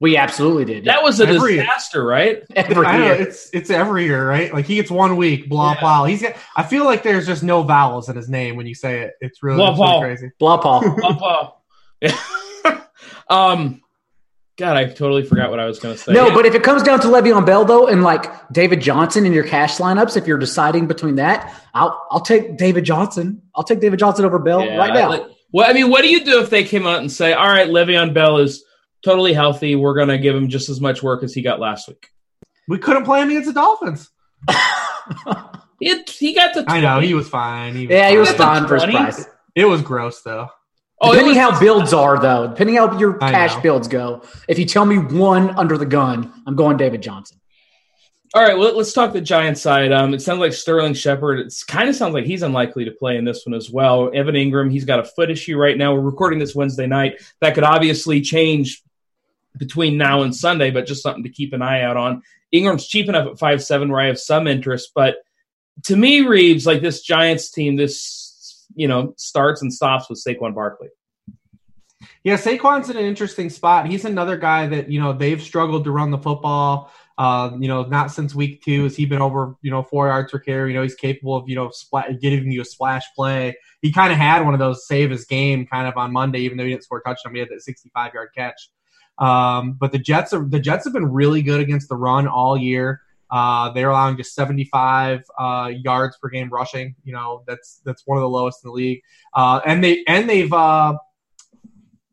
We absolutely did. That was a every, disaster, right? Every I year. Know, it's it's every year, right? Like he gets one week, blah yeah. blah. He's got. I feel like there's just no vowels in his name when you say it. It's really, blah, it's really crazy. Blah Paul. blah Paul. Yeah. um, God, I totally forgot what I was going to say. No, yeah. but if it comes down to Le'Veon Bell though, and like David Johnson in your cash lineups, if you're deciding between that, I'll I'll take David Johnson. I'll take David Johnson over Bell yeah, right now. Like, well, I mean, what do you do if they came out and say, "All right, Le'Veon Bell is." Totally healthy. We're going to give him just as much work as he got last week. We couldn't play him against the Dolphins. it, he got the. 20. I know he was fine. He was yeah, fine. he was fine for his price. It was gross though. Oh, depending how builds are though, depending how your cash builds go. If you tell me one under the gun, I'm going David Johnson. All right, well, let's talk the Giants side. Um, it sounds like Sterling Shepard. It kind of sounds like he's unlikely to play in this one as well. Evan Engram, he's got a foot issue right now. We're recording this Wednesday night. That could obviously change between now and Sunday, but just something to keep an eye out on. Engram's cheap enough at five seven where I have some interest, but to me, Reeves, like this Giants team, this you know starts and stops with Saquon Barkley. Yeah, Saquon's in an interesting spot. He's another guy that you know they've struggled to run the football. Uh, you know, not since week two has he been over you know four yards per carry. You know, he's capable of you know getting you a splash play. He kind of had one of those save his game kind of on Monday, even though he didn't score a touchdown. He had that 65 yard catch. Um, but the Jets are the Jets have been really good against the run all year. Uh, they're allowing just 75 uh, yards per game rushing. You know that's that's one of the lowest in the league. Uh, and they and they've uh,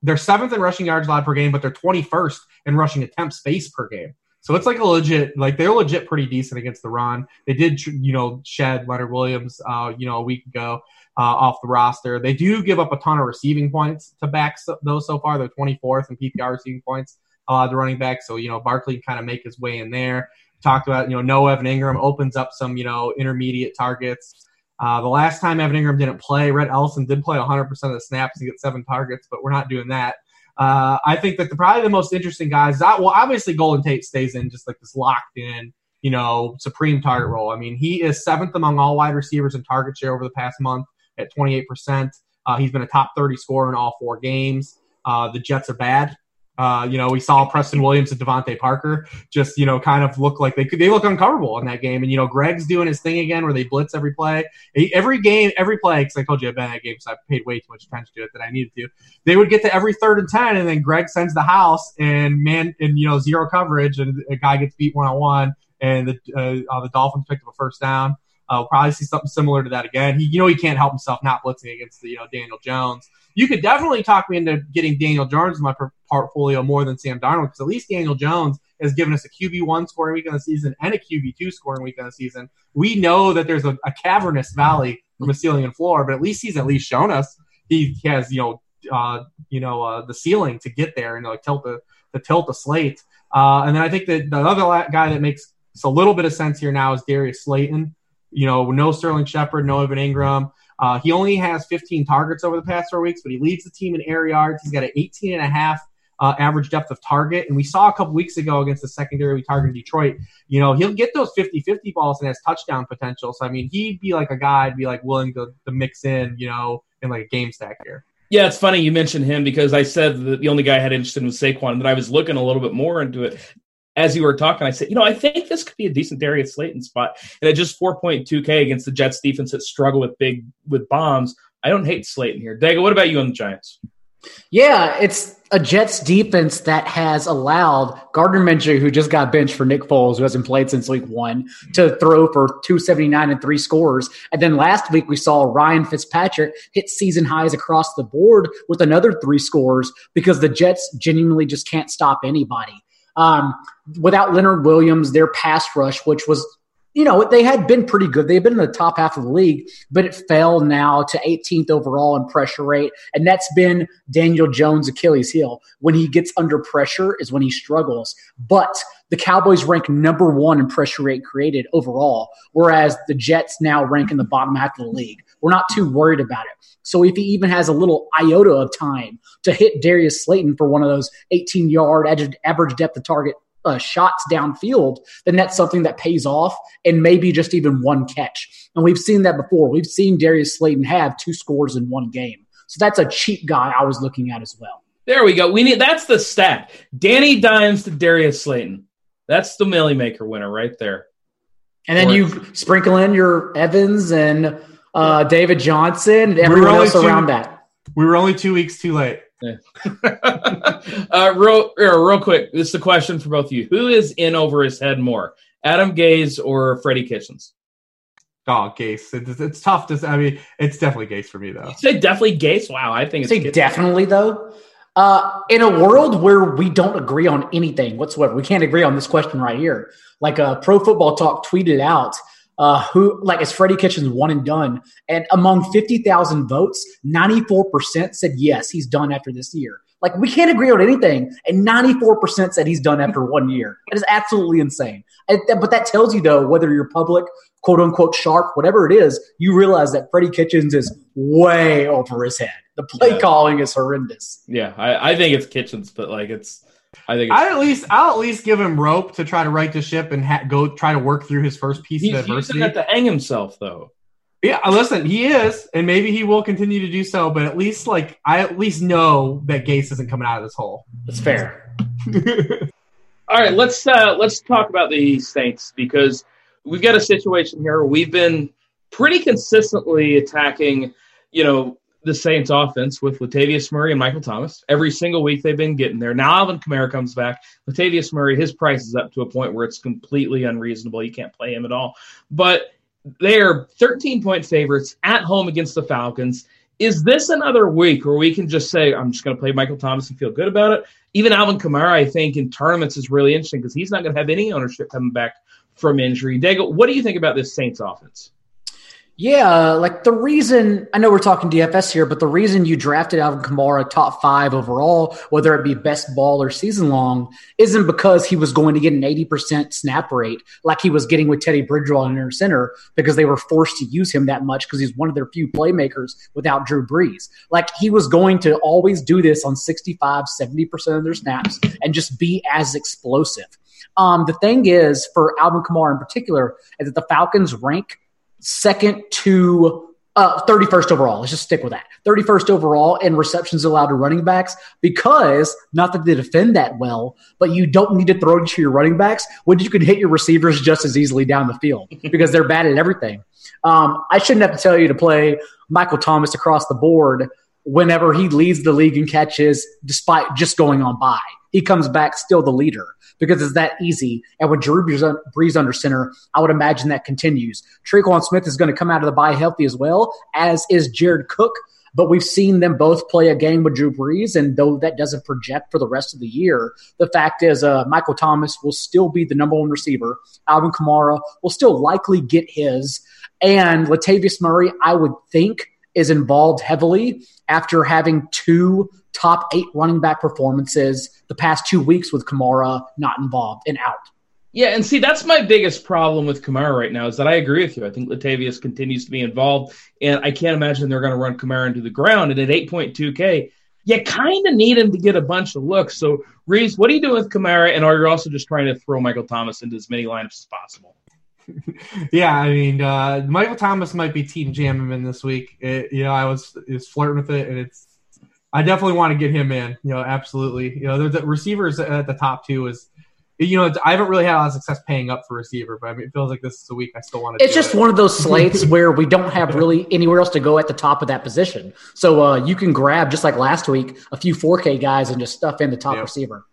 they're seventh in rushing yards allowed per game, but they're 21st in rushing attempts face per game. So it's like a legit, like they're legit pretty decent against the run. They did, you know, shed Leonard Williams, uh, you know, a week ago uh, off the roster. They do give up a ton of receiving points to backs those so far. They're 24th in PPR receiving points, uh, the running back. So you know, Barkley kind of make his way in there. Talked about, you know, no Evan Engram opens up some, you know, intermediate targets. Uh, the last time Evan Engram didn't play, Rhett Ellison did play 100% of the snaps. He get seven targets, but we're not doing that. Uh, I think that the probably the most interesting guys. Well, obviously Golden Tate stays in just like this locked in, you know, supreme target role. I mean, he is seventh among all wide receivers in target share over the past month at 28 percent. Uh, he's been a top 30 scorer in all four games. Uh, the Jets are bad. Uh, you know, we saw Preston Williams and DeVante Parker just, you know, kind of look like they could, they look uncoverable in that game. And, you know, Gregg's doing his thing again where they blitz every play. Every game, every play, because I told you I've been game, so I paid way too much attention to it that I needed to. They would get to every third and 10, and then Gregg sends the house and man, and, you know, zero coverage, and a guy gets beat one on one, and the, uh, uh, the Dolphins picked up a first down. Uh, we'll probably see something similar to that again. He, you know, he can't help himself not blitzing against the, you know Daniel Jones. You could definitely talk me into getting Daniel Jones in my portfolio more than Sam Darnold because at least Daniel Jones has given us a QB one scoring week in the season and a QB two scoring week in the season. We know that there's a, a cavernous valley from a ceiling and floor, but at least he's at least shown us he has you know uh, you know uh, the ceiling to get there and like tilt the to tilt the slate. Uh, and then I think that the other guy that makes a little bit of sense here now is Darius Slayton. You know, no Sterling Shepard, no Evan Engram. Uh, he only has 15 targets over the past four weeks, but he leads the team in air yards. He's got an 18 and a half uh, average depth of target. And we saw a couple weeks ago against the secondary we targeted Detroit, you know, he'll get those 50 50 balls and has touchdown potential. So, I mean, he'd be like a guy I'd be like willing to, to mix in, you know, in like a game stack here. Yeah, it's funny you mentioned him because I said that the only guy I had interested in was Saquon, and I was looking a little bit more into it as you were talking, I said, you know, I think this could be a decent Darius Slayton spot. And at just 4.2K against the Jets defense that struggle with big with bombs, I don't hate Slayton here. Daigle, what about you on the Giants? Yeah, it's a Jets defense that has allowed Gardner Minshew, who just got benched for Nick Foles, who hasn't played since week one, to throw for 279 and three scores. And then last week we saw Ryan Fitzpatrick hit season highs across the board with another three scores because the Jets genuinely just can't stop anybody. Um, without Leonard Williams, their pass rush, which was you know, they had been pretty good. They've been in the top half of the league, but it fell now to 18th overall in pressure rate. And that's been Daniel Jones' Achilles heel. When he gets under pressure is when he struggles. But the Cowboys rank number one in pressure rate created overall, whereas the Jets now rank in the bottom half of the league. We're not too worried about it. So if he even has a little iota of time to hit Darius Slayton for one of those 18 yard average depth of target uh, shots downfield, then that's something that pays off and maybe just even one catch. And we've seen that before. We've seen Darius Slayton have two scores in one game. So that's a cheap guy I was looking at as well. There we go. We need that's the stat. Danny Dimes to Darius Slayton. That's the Millie Maker winner right there. And then or, you sprinkle in your Evans and uh, David Johnson and everyone else two, around that. We were only two weeks too late. Yeah. uh, real, real quick. This is a question for both of you. Who is in over his head more, Adam Gase or Freddie Kitchens? Oh, Gase. It's, it's tough to. I mean, it's definitely Gase for me though. You say definitely Gase. Wow, I think it's say definitely though. Uh, in a world where we don't agree on anything whatsoever, we can't agree on this question right here. Like a uh, Pro Football Talk tweeted out uh, who like is Freddie Kitchens one and done? And among fifty thousand votes, ninety four percent said yes, he's done after this year. Like we can't agree on anything, and ninety four percent said he's done after one year. It is absolutely insane. but that tells you though, whether you're public, quote unquote sharp, whatever it is, you realize that Freddie Kitchens is way over his head. The play yeah. calling is horrendous. Yeah, I, I think it's Kitchens, but like it's I think I at least I'll at least give him rope to try to right the ship and ha- go try to work through his first piece of adversity. He's to hang himself though. Yeah, listen, he is, and maybe he will continue to do so. But at least, like, I at least know that Gase isn't coming out of this hole. That's fair. All right, let's uh, let's talk about the Saints because we've got a situation here. We've been pretty consistently attacking, you know, the Saints offense with Latavius Murray and Michael Thomas. Every single week they've been getting there. Now Alvin Kamara comes back. Latavius Murray, his price is up to a point where it's completely unreasonable. You can't play him at all. But they're 13 point favorites at home against the Falcons. Is this another week where we can just say, I'm just going to play Michael Thomas and feel good about it? Even Alvin Kamara, I think, in tournaments is really interesting because he's not going to have any ownership coming back from injury. Daigle, what do you think about this Saints offense? Yeah, like the reason I know we're talking DFS here, but the reason you drafted Alvin Kamara top five overall, whether it be best ball or season long, isn't because he was going to get an 80% snap rate like he was getting with Teddy Bridgewater in center because they were forced to use him that much because he's one of their few playmakers without Drew Brees. Like he was going to always do this on 65, 70% of their snaps and just be as explosive. Um, the thing is, for Alvin Kamara in particular, is that the Falcons rank second to uh, 31st overall. Let's just stick with that. 31st overall in receptions allowed to running backs because not that they defend that well, but you don't need to throw to your running backs when you can hit your receivers just as easily down the field because they're bad at everything. Um, I shouldn't have to tell you to play Michael Thomas across the board whenever he leads the league in catches despite just going on by. He comes back still the leader because it's that easy. And with Drew Brees under center, I would imagine that continues. Tre'Quan Smith is going to come out of the bye healthy as well, as is Jared Cook. But we've seen them both play a game with Drew Brees, and though that doesn't project for the rest of the year, the fact is uh, Michael Thomas will still be the number one receiver. Alvin Kamara will still likely get his, and Latavius Murray, I would think, is involved heavily after having two top eight running back performances the past two weeks with Kamara not involved and out. Yeah, and see, that's my biggest problem with Kamara right now is that I agree with you. I think Latavius continues to be involved, and I can't imagine they're going to run Kamara into the ground. And at 8.2K, you kind of need him to get a bunch of looks. So, Reese, what are you doing with Kamara? And are you also just trying to throw Michael Thomas into as many lineups as possible? yeah, I mean, uh, Michael Thomas might be team jamming in this week. It, you know, I was is flirting with it, and it's I definitely want to get him in. You know, absolutely. You know, the receivers at the top two is you know, I haven't really had a lot of success paying up for receiver, but I mean, it feels like this is a week I still want to. It's just it. one of those slates where we don't have really anywhere else to go at the top of that position. So uh, you can grab just like last week a few 4K guys and just stuff in the top yep. receiver.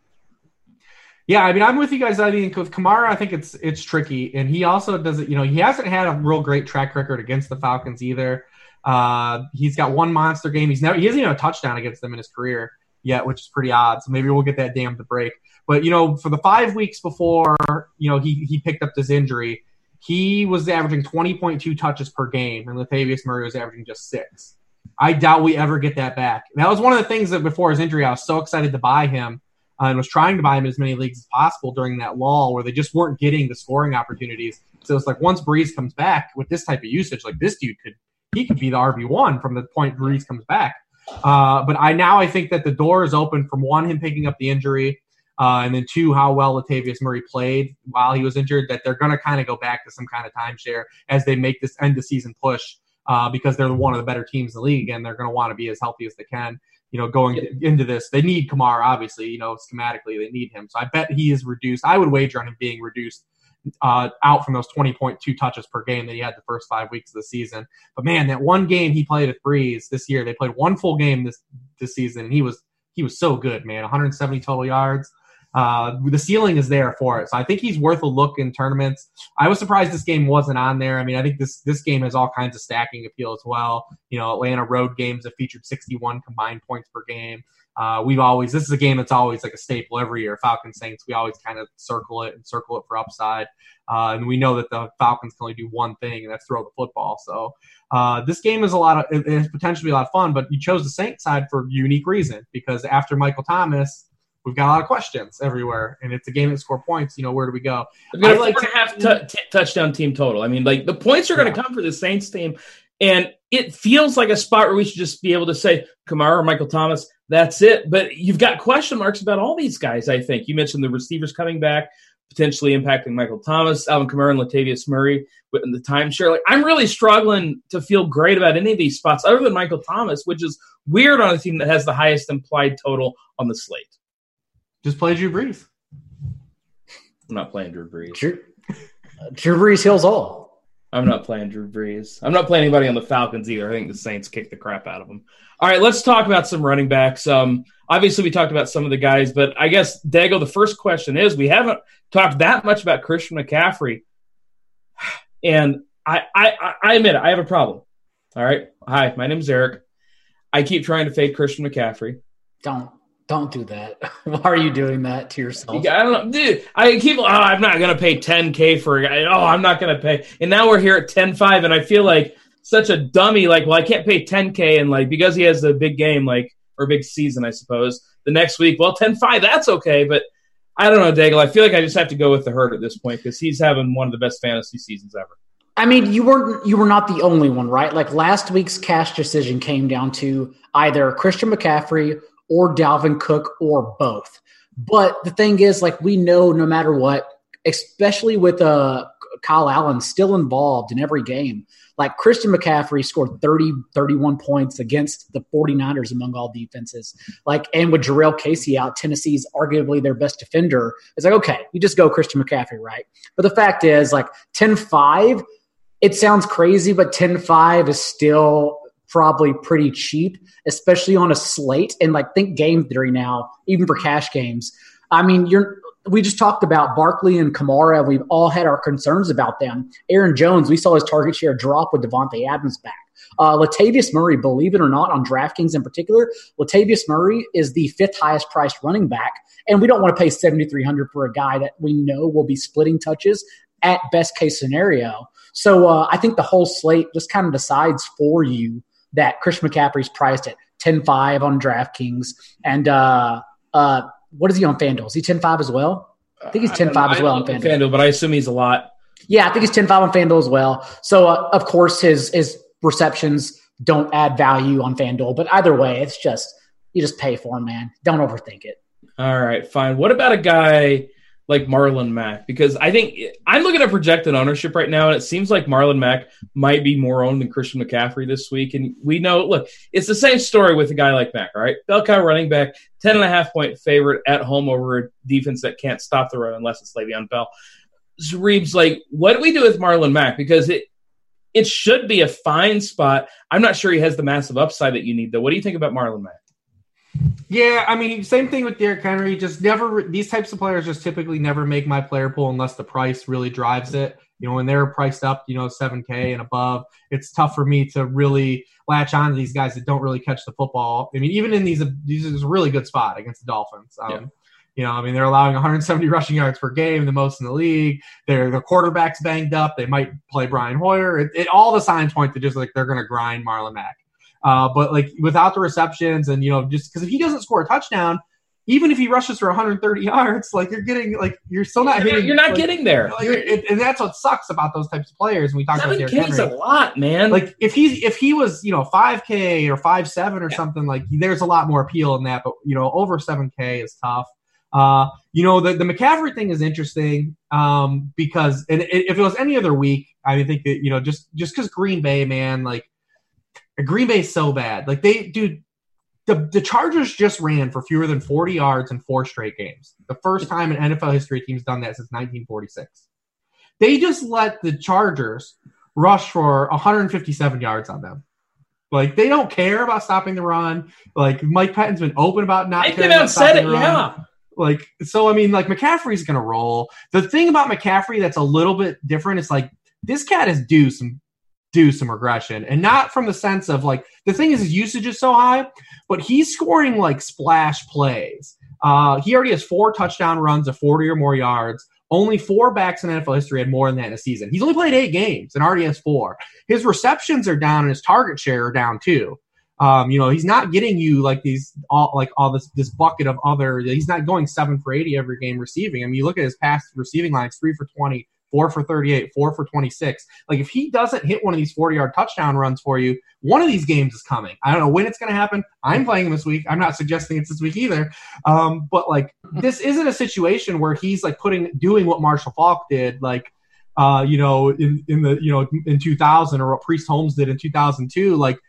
Yeah, I mean, I'm with you guys. I think with Kamara, I think it's it's tricky, and he also doesn't. You know, he hasn't had a real great track record against the Falcons either. Uh, he's got one monster game. He's never he hasn't even a touchdown against them in his career yet, which is pretty odd. So maybe we'll get that damn to break. But you know, for the five weeks before you know he he picked up this injury, he was averaging 20.2 touches per game, and Latavius Murray was averaging just six. I doubt we ever get that back. that was one of the things that before his injury, I was so excited to buy him uh, and was trying to buy him as many leagues as possible during that lull where they just weren't getting the scoring opportunities. So it's like once Brees comes back with this type of usage, like this dude could he could be the RB one from the point Brees comes back. Uh, but I now I think that the door is open from one him picking up the injury, uh, and then two how well Latavius Murray played while he was injured. That they're going to kind of go back to some kind of timeshare as they make this end of season push uh, because they're one of the better teams in the league and they're going to want to be as healthy as they can. You know, going yep. into this, they need Kamara. Obviously, you know, schematically they need him. So I bet he is reduced. I would wager on him being reduced uh, out from those 20.2 touches per game that he had the first five weeks of the season. But man, that one game he played at Brees this year, they played one full game this this season, and he was he was so good, man. 170 total yards. Uh, the ceiling is there for it, so I think he's worth a look in tournaments. I was surprised this game wasn't on there. I mean, I think this this game has all kinds of stacking appeal as well. You know, Atlanta road games have featured 61 combined points per game. Uh, we've always this is a game that's always like a staple every year. Falcons Saints, we always kind of circle it and circle it for upside, uh, and we know that the Falcons can only do one thing, and that's throw the football. So uh, this game is a lot of it, it's potentially a lot of fun. But you chose the Saints side for unique reason because after Michael Thomas, we've got a lot of questions everywhere, and it's a game that score points. You know, where do we go? We've got a like four and a half t- t- touchdown team total. I mean, like the points are going to yeah. come for the Saints team, and it feels like a spot where we should just be able to say Kamara or Michael Thomas that's it. But you've got question marks about all these guys, I think. You mentioned the receivers coming back, potentially impacting Michael Thomas, Alvin Kamara, and Latavius Murray in the timeshare. Like, I'm really struggling to feel great about any of these spots other than Michael Thomas, which is weird on a team that has the highest implied total on the slate. Just play Drew Brees. I'm not playing Drew Brees. Drew, Drew Brees heals all. I'm not playing Drew Brees. I'm not playing anybody on the Falcons either. I think the Saints kicked the crap out of them. All right, let's talk about some running backs. Um, obviously, we talked about some of the guys, but I guess Daigle, the first question is: we haven't talked that much about Christian McCaffrey, and I, I, I admit it, I have a problem. All right, hi, my name is Eric. I keep trying to fade Christian McCaffrey. Don't don't do that. Why are you doing that to yourself? I don't know, dude. I keep. Oh, I'm not gonna pay 10k for a guy. Oh, I'm not gonna pay. And now we're here at 10.5, and I feel like such a dummy. Like, well, I can't pay 10k, and like because he has a big game, like or big season, I suppose. The next week, well, 10.5, that's okay. But I don't know, Daigle. I feel like I just have to go with the herd at this point because he's having one of the best fantasy seasons ever. I mean, you weren't you were not the only one, right? Like last week's cash decision came down to either Christian McCaffrey or Dalvin Cook or both. But the thing is, like we know, no matter what, especially with uh, Kyle Allen still involved in every game. Like Christian McCaffrey scored 30, 31 points against the 49ers among all defenses. Like, and with Jurrell Casey out, Tennessee's arguably their best defender. It's like, okay, you just go Christian McCaffrey, right? But the fact is, like 10 5, it sounds crazy, but 10 5 is still probably pretty cheap, especially on a slate. And like think game theory now, even for cash games. I mean, you're we just talked about Barkley and Kamara. We've all had our concerns about them. Aaron Jones, we saw his target share drop with Davante Adams back. Uh, Latavius Murray, believe it or not, on DraftKings in particular, Latavius Murray is the fifth highest priced running back, and we don't want to pay seventy three hundred for a guy that we know will be splitting touches at best case scenario. So uh, I think the whole slate just kind of decides for you that Christian McCaffrey's priced at 10-5 on DraftKings. And uh, uh, what is he on FanDuel? Is he 10-5 as well? I think he's 10-5 as well on FanDuel. FanDuel. But I assume he's a lot. Yeah, I think he's 10-5 on FanDuel as well. So, uh, of course, his his receptions don't add value on FanDuel. But either way, it's just – you just pay for him, man. Don't overthink it. All right, fine. What about a guy like Marlon Mack because I think I'm looking at projected ownership right now, and it seems like Marlon Mack might be more owned than Christian McCaffrey this week. And we know, look, it's the same story with a guy like Mack. Right, bell cow running back, ten and a half point favorite at home over a defense that can't stop the run unless it's Le'Veon Bell. Reeves, like, what do we do with Marlon Mack? Because it it should be a fine spot. I'm not sure he has the massive upside that you need, though. What do you think about Marlon Mack? Yeah, I mean, same thing with Derrick Henry. Just never these types of players just typically never make my player pool unless the price really drives it. You know, when they're priced up, you know, seven K and above, it's tough for me to really latch on to these guys that don't really catch the football. I mean, even in these, these is a really good spot against the Dolphins. Um, yeah. You know, I mean, they're allowing 170 rushing yards per game, the most in the league. Their their quarterback's banged up. They might play Brian Hoyer. It, it, all the signs point to just like they're going to grind Marlon Mack. Uh, but like without the receptions and you know just because if he doesn't score a touchdown, even if he rushes for 130 yards, like you're getting like you're still not you're hitting. Not, you're not like, getting there, like, it, and that's what sucks about those types of players. And we talked about Derrick Henry. a lot, man. Like if he's if he was you know five k or five seven or yeah. something, like there's a lot more appeal in that. But you know over seven k is tough. Uh, you know the the McCaffrey thing is interesting um, because and if it was any other week, I think that you know just just because Green Bay, man, like Green Bay's so bad. Like they, dude, the the Chargers just ran for fewer than 40 yards in four straight games. The first time in NFL history a team's done that since 1946. They just let the Chargers rush for 157 yards on them. Like they don't care about stopping the run. Like Mike Pettine's been open about not. They came out and said it. Yeah. Like so, I mean, like McCaffrey's gonna roll. The thing about McCaffrey that's a little bit different is like this cat is due some do some regression and not from the sense of like the thing is his usage is so high but he's scoring like splash plays uh, he already has four touchdown runs of 40 or more yards only four backs in NFL history had more than that in a season. He's only played eight games and already has four. His receptions are down and his target share are down too. Um, you know, he's not getting you like these all like all this this bucket of other. He's not going seven for eighty every game receiving. I mean, you look at his past receiving lines: three for twenty, four for 38, four for 26. Like if he doesn't hit one of these 40 yard touchdown runs for you, one of these games is coming. I don't know when it's going to happen. I'm playing him this week. I'm not suggesting it's this week either. Um, but like this isn't a situation where he's like putting, doing what Marshall Faulk did, like, uh, you know, in, in the, you know, in 2000 or what Priest Holmes did in 2002. Like,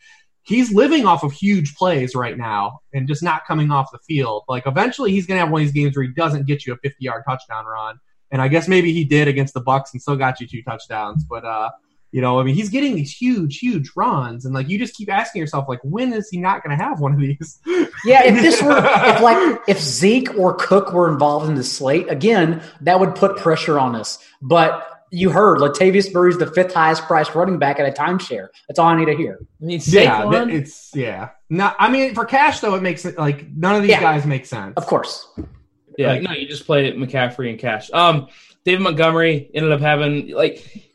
he's living off of huge plays right now and just not coming off the field. Like eventually he's going to have one of these games where he doesn't get you a 50 yard touchdown run. And I guess maybe he did against the Bucs and still got you two touchdowns. But uh, you know, I mean, he's getting these huge, huge runs, and like you just keep asking yourself, like, when is he not going to have one of these? Yeah, if this were, if like, if Zeke or Cook were involved in the slate again, that would put pressure on us. But you heard Latavius Murray's the fifth highest priced running back at a timeshare. That's all I need to hear. I mean, yeah, it's yeah. No, I mean for cash though, it makes it like none of these yeah. guys make sense. Of course. Yeah, like, no, you just play McCaffrey and Cash. Um, David Montgomery ended up having like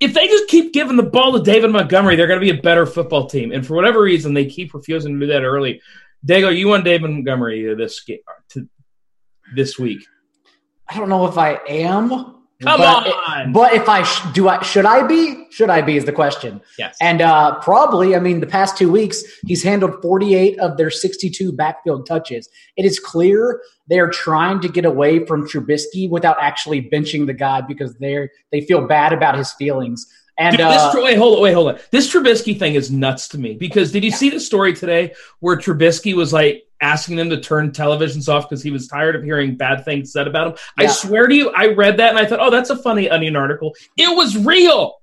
if they just keep giving the ball to David Montgomery, they're going to be a better football team. And for whatever reason, they keep refusing to do that early. Daigle, you want David Montgomery this game to, this week? I don't know if I am. Come but on. It, but if I sh- do, I should I be? Should I be? Is the question. Yes. And uh, probably. I mean, the past two weeks, he's handled 48 of their 62 backfield touches. It is clear they are trying to get away from Trubisky without actually benching the guy because they're they feel bad about his feelings. And Dude, this, uh, wait, hold on, wait, hold on. This Trubisky thing is nuts to me because did you yeah. see the story today where Trubisky was like asking them to turn televisions off because he was tired of hearing bad things said about him? Yeah. I swear to you, I read that and I thought, oh, that's a funny Onion article. It was real.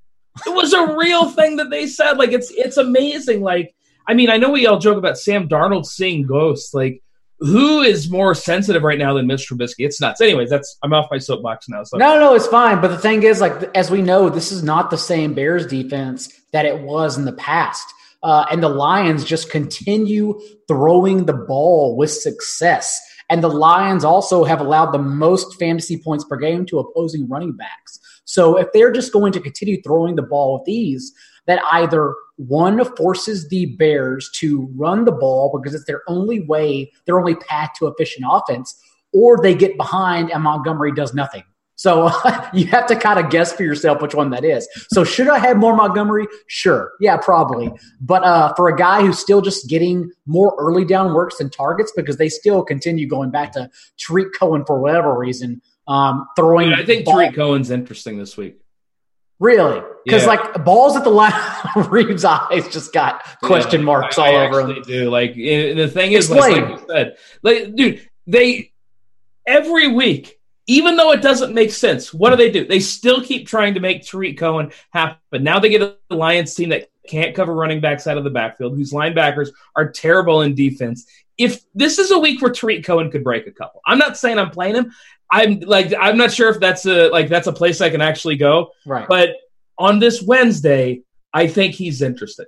It was a real thing that they said. Like it's it's amazing. Like I mean, I know we all joke about Sam Darnold seeing ghosts. Like who is more sensitive right now than Mitch Trubisky? It's nuts. Anyways, that's I'm off my soapbox now. So. No, no, it's fine. But the thing is, like as we know, this is not the same Bears defense that it was in the past. Uh, and the Lions just continue throwing the ball with success. And the Lions also have allowed the most fantasy points per game to opposing running backs. So if they're just going to continue throwing the ball with ease, that either one forces the Bears to run the ball because it's their only way, their only path to efficient offense, or they get behind and Montgomery does nothing. So you have to kind of guess for yourself which one that is. So should I have more Montgomery? Sure. Yeah, probably. But uh, for a guy who's still just getting more early down works than targets because they still continue going back to Tarik Cohen for whatever reason, Um, throwing. Dude, I think ball- Tarik Cohen's interesting this week. Really? Because Yeah. like balls at the line, Reeves' eyes just got question Yeah, marks I, all I over him. Do like eh, the thing is, like, Explain. like you said, like, dude, they every week, even though it doesn't make sense, what do they do? They still keep trying to make Tarik Cohen happen. Now they get a Lions team that can't cover running backs out of the backfield, whose linebackers are terrible in defense. If this is a week where Tarik Cohen could break a couple, I'm not saying I'm playing him. I'm like I'm not sure if that's a like that's a place I can actually go. Right. But on this Wednesday, I think he's interested.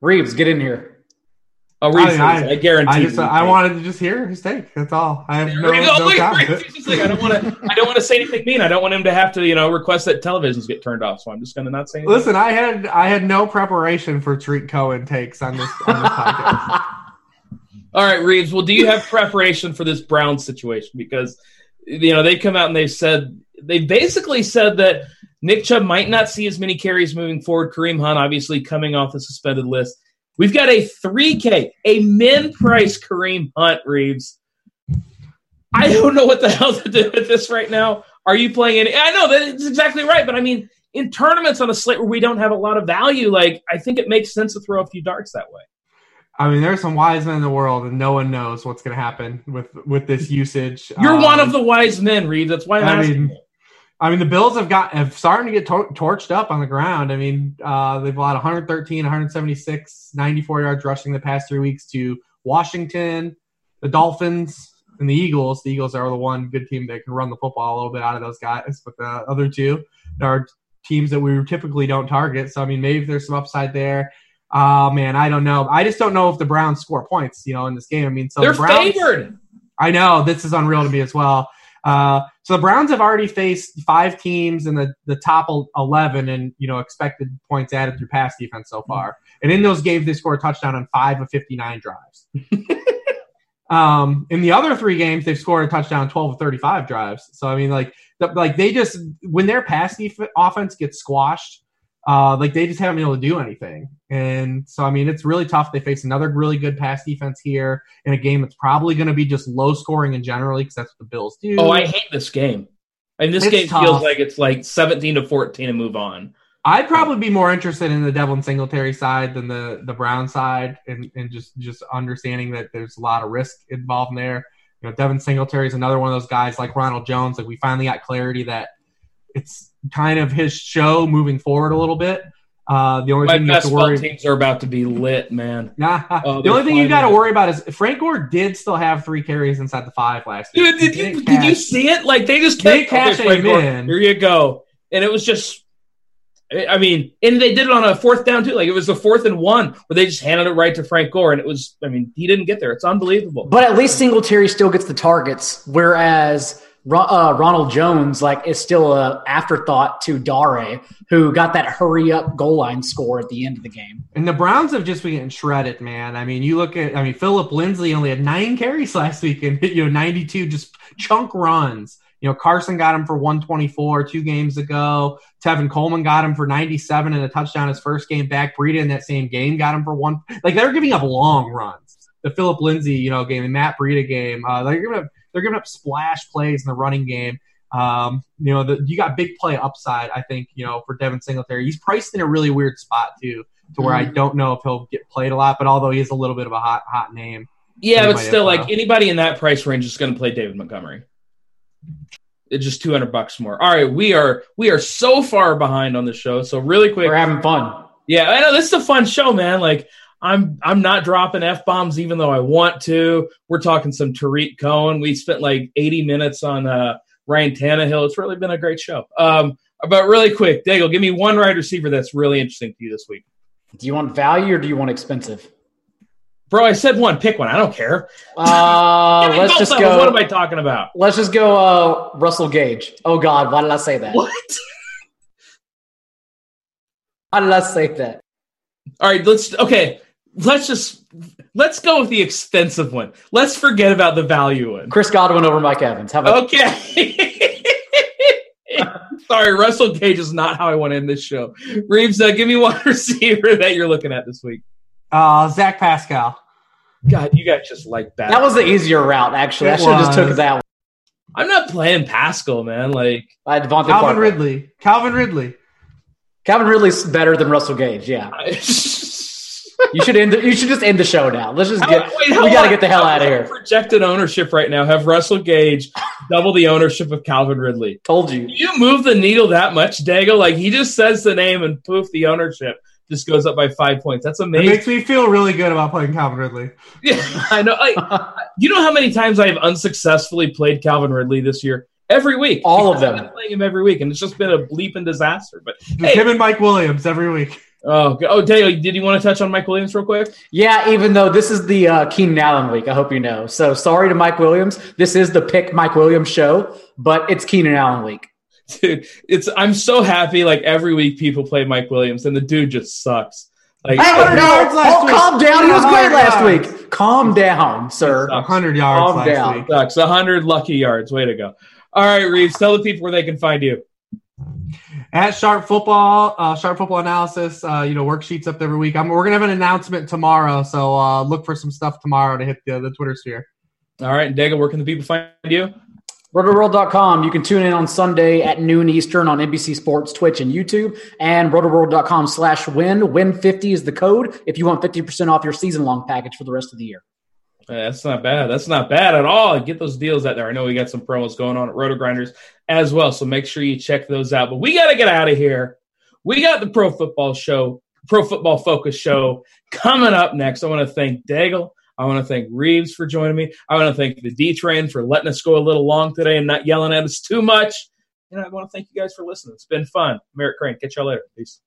Reeves, get in here. Oh, Reeves, I- I, I guarantee. I just you. I wanted to just hear his take. That's all. I have no, Reeves- no look comment. Reeves. Like, I don't want to. I don't want to say anything mean. I don't want him to have to, you know, request that televisions get turned off. So I'm just going to not say anything. Listen, I had I had no preparation for Tarik Cohen takes on this on this podcast. All right, Reeves. Well, do you have preparation for this Brown situation? Because you know they come out and they've said they basically said that Nick Chubb might not see as many carries moving forward. Kareem Hunt, obviously, coming off the suspended list. We've got a 3K, a min price Kareem Hunt, Reeves. I don't know what the hell to do with this right now. Are you playing any? I know that it's exactly right, but I mean, in tournaments on a slate where we don't have a lot of value, like I think it makes sense to throw a few darts that way. I mean, there's some wise men in the world, and no one knows what's going to happen with with this usage. You're Um, one of the wise men, Reeves. That's why I'm I asking. mean, you. I mean, the Bills have got have starting to get tor- torched up on the ground. I mean, uh, they've allowed 113, 176, 94 yards rushing the past three weeks to Washington, the Dolphins, and the Eagles. The Eagles are the one good team that can run the football a little bit out of those guys, but the other two are teams that we typically don't target. So I mean, maybe there's some upside there. Uh man, I don't know. I just don't know if the Browns score points, you know, in this game. I mean, so They're the Browns, favored. I know this is unreal to me as well. Uh, so the Browns have already faced five teams in the, the top eleven, and you know expected points added through pass defense so far. And in those games, they scored a touchdown on five of fifty nine drives. um, in the other three games, they've scored a touchdown on twelve of thirty five drives. So I mean, like the, like they just when their pass def- offense gets squashed, uh, like they just haven't been able to do anything. And so I mean, it's really tough. They face another really good pass defense here in a game that's probably going to be just low scoring in generally because that's what the Bills do. Oh, I hate this game. And this It's game tough. feels like it's like 17 to 14 and move on. I'd probably be more interested in the Devin Singletary side than the the Brown side, and, and just just understanding that there's a lot of risk involved in there. You know, Devin Singletary is another one of those guys like Ronald Jones. Like we finally got clarity that it's kind of his show moving forward a little bit. Uh, the only My thing you have best to worry. teams are about to be lit, man. Nah, Oh, the only thing you got to worry about is Frank Gore did still have three carries inside the five last year. Dude, did you didn't did you see it? Like they just They kept cashed okay, Frank Gore, in. Here you go. And it was just I mean, and they did it on a fourth down too. Like it was the fourth and one where they just handed it right to Frank Gore, and it was. I mean, he didn't get there. It's unbelievable. But at least Singletary still gets the targets, whereas Ro- uh, Ronald Jones like is still a afterthought to Dare, who got that hurry up goal line score at the end of the game. And the Browns have just been getting shredded, man. I mean, you look at, I mean, Philip Lindsay only had nine carries last week and you know 92 just chunk runs. You know, Carson got him for 124 two games ago. Tevin Coleman got him for 97 and a touchdown his first game back. Breida in that same game got him for one. Like they're giving up long runs. The Philip Lindsay, you know, game, the Matt Breida game, uh, they're giving up they're giving up splash plays in the running game. Um, you know, the, you got big play upside. I think you know for Devin Singletary, he's priced in a really weird spot too, to where I don't know if he'll get played a lot. But although he is a little bit of a hot hot name, Yeah, He but still, like anybody in that price range is going to play David Montgomery. It's just two hundred bucks more. All right, we are we are so far behind on the show. So really quick, We're having fun. yeah, I know this is a fun show, man. Like I'm I'm not dropping f bombs even though I want to. We're talking some Tarik Cohen. We spent like 80 minutes on uh, Ryan Tannehill. It's really been a great show. Um, but really quick, Daigle, give me one wide receiver that's really interesting to you this week, Do you want value or do you want expensive? bro. I said one, pick one. I don't care. Uh, let's just them. go. What am I talking about? Let's just go. Uh, Russell Gage. Oh God, why did I say that? What? Why did I say that? All right, let's okay. Let's just let's go with the expensive one. Let's forget about the value one. Chris Godwin over Mike Evans. How about Okay. Sorry, Russell Gage is not how I want to end this show. Reeves, uh, give me one receiver that you're looking at this week. uh, Zach Pascal. God, you guys just like that. that was the easier route? Actually, I should have just was. took that. one. I'm not playing Pascal, man. Like I had DeVante Calvin Parker. Ridley. Calvin Ridley. Calvin Ridley's better than Russell Gage. Yeah, you should end. The, you should just end the show now. Let's just get. Wait, we got to get the hell out of here. Projected ownership right now have Russell Gage double the ownership of Calvin Ridley. Told you. You move the needle that much, Daigle? Like he just says the name and poof, the ownership just goes up by five points. That's amazing. It makes me feel really good about playing Calvin Ridley. Yeah, I know. Like, you know how many times I have unsuccessfully played Calvin Ridley this year? Every week, All of Because I've them. been playing him every week, and it's just been a bleeping disaster. But Hey. him and Mike Williams every week. Oh, g- oh, Daigle, did you want to touch on Mike Williams real quick? Yeah, even though this is the uh, Keenan Allen week, I hope you know. So sorry to Mike Williams. This is the pick Mike Williams show, but it's Keenan Allen week. Dude, it's I'm so happy. Like every week, people play Mike Williams, and the dude just sucks. Like, Hey, Hundred yards last oh, week. calm down. He was great 100 last yards. week. Calm down, sir. 100 yards Calm last down. week. sucks. hundred lucky yards. Way to go! All right, Reeves, tell the people where they can find you. At Sharp Football, uh, Sharp Football Analysis, uh, you know, worksheets up every week. I'm, we're going to have an announcement tomorrow, so uh, look for some stuff tomorrow to hit the, the Twitter sphere. All right, and Daigle, where can the people find you? RotoWorld.com. You can tune in on Sunday at noon Eastern on NBC Sports, Twitch, and YouTube. And RotoWorld.com slash win. Win50 is the code if you want 50% off your season long package for the rest of the year. That's not bad. That's not bad at all. Get those deals out there. I know we got some promos going on at RotoGrinders as well, so make sure you check those out. But we got to get out of here. We got the Pro Football Show, Pro Football Focus Show coming up next. I want to thank Daigle. I want to thank Reeves for joining me. I want to thank the D Train for letting us go a little long today and not yelling at us too much. And I want to thank you guys for listening. It's been fun. Merrick Crain, catch y'all later. Peace.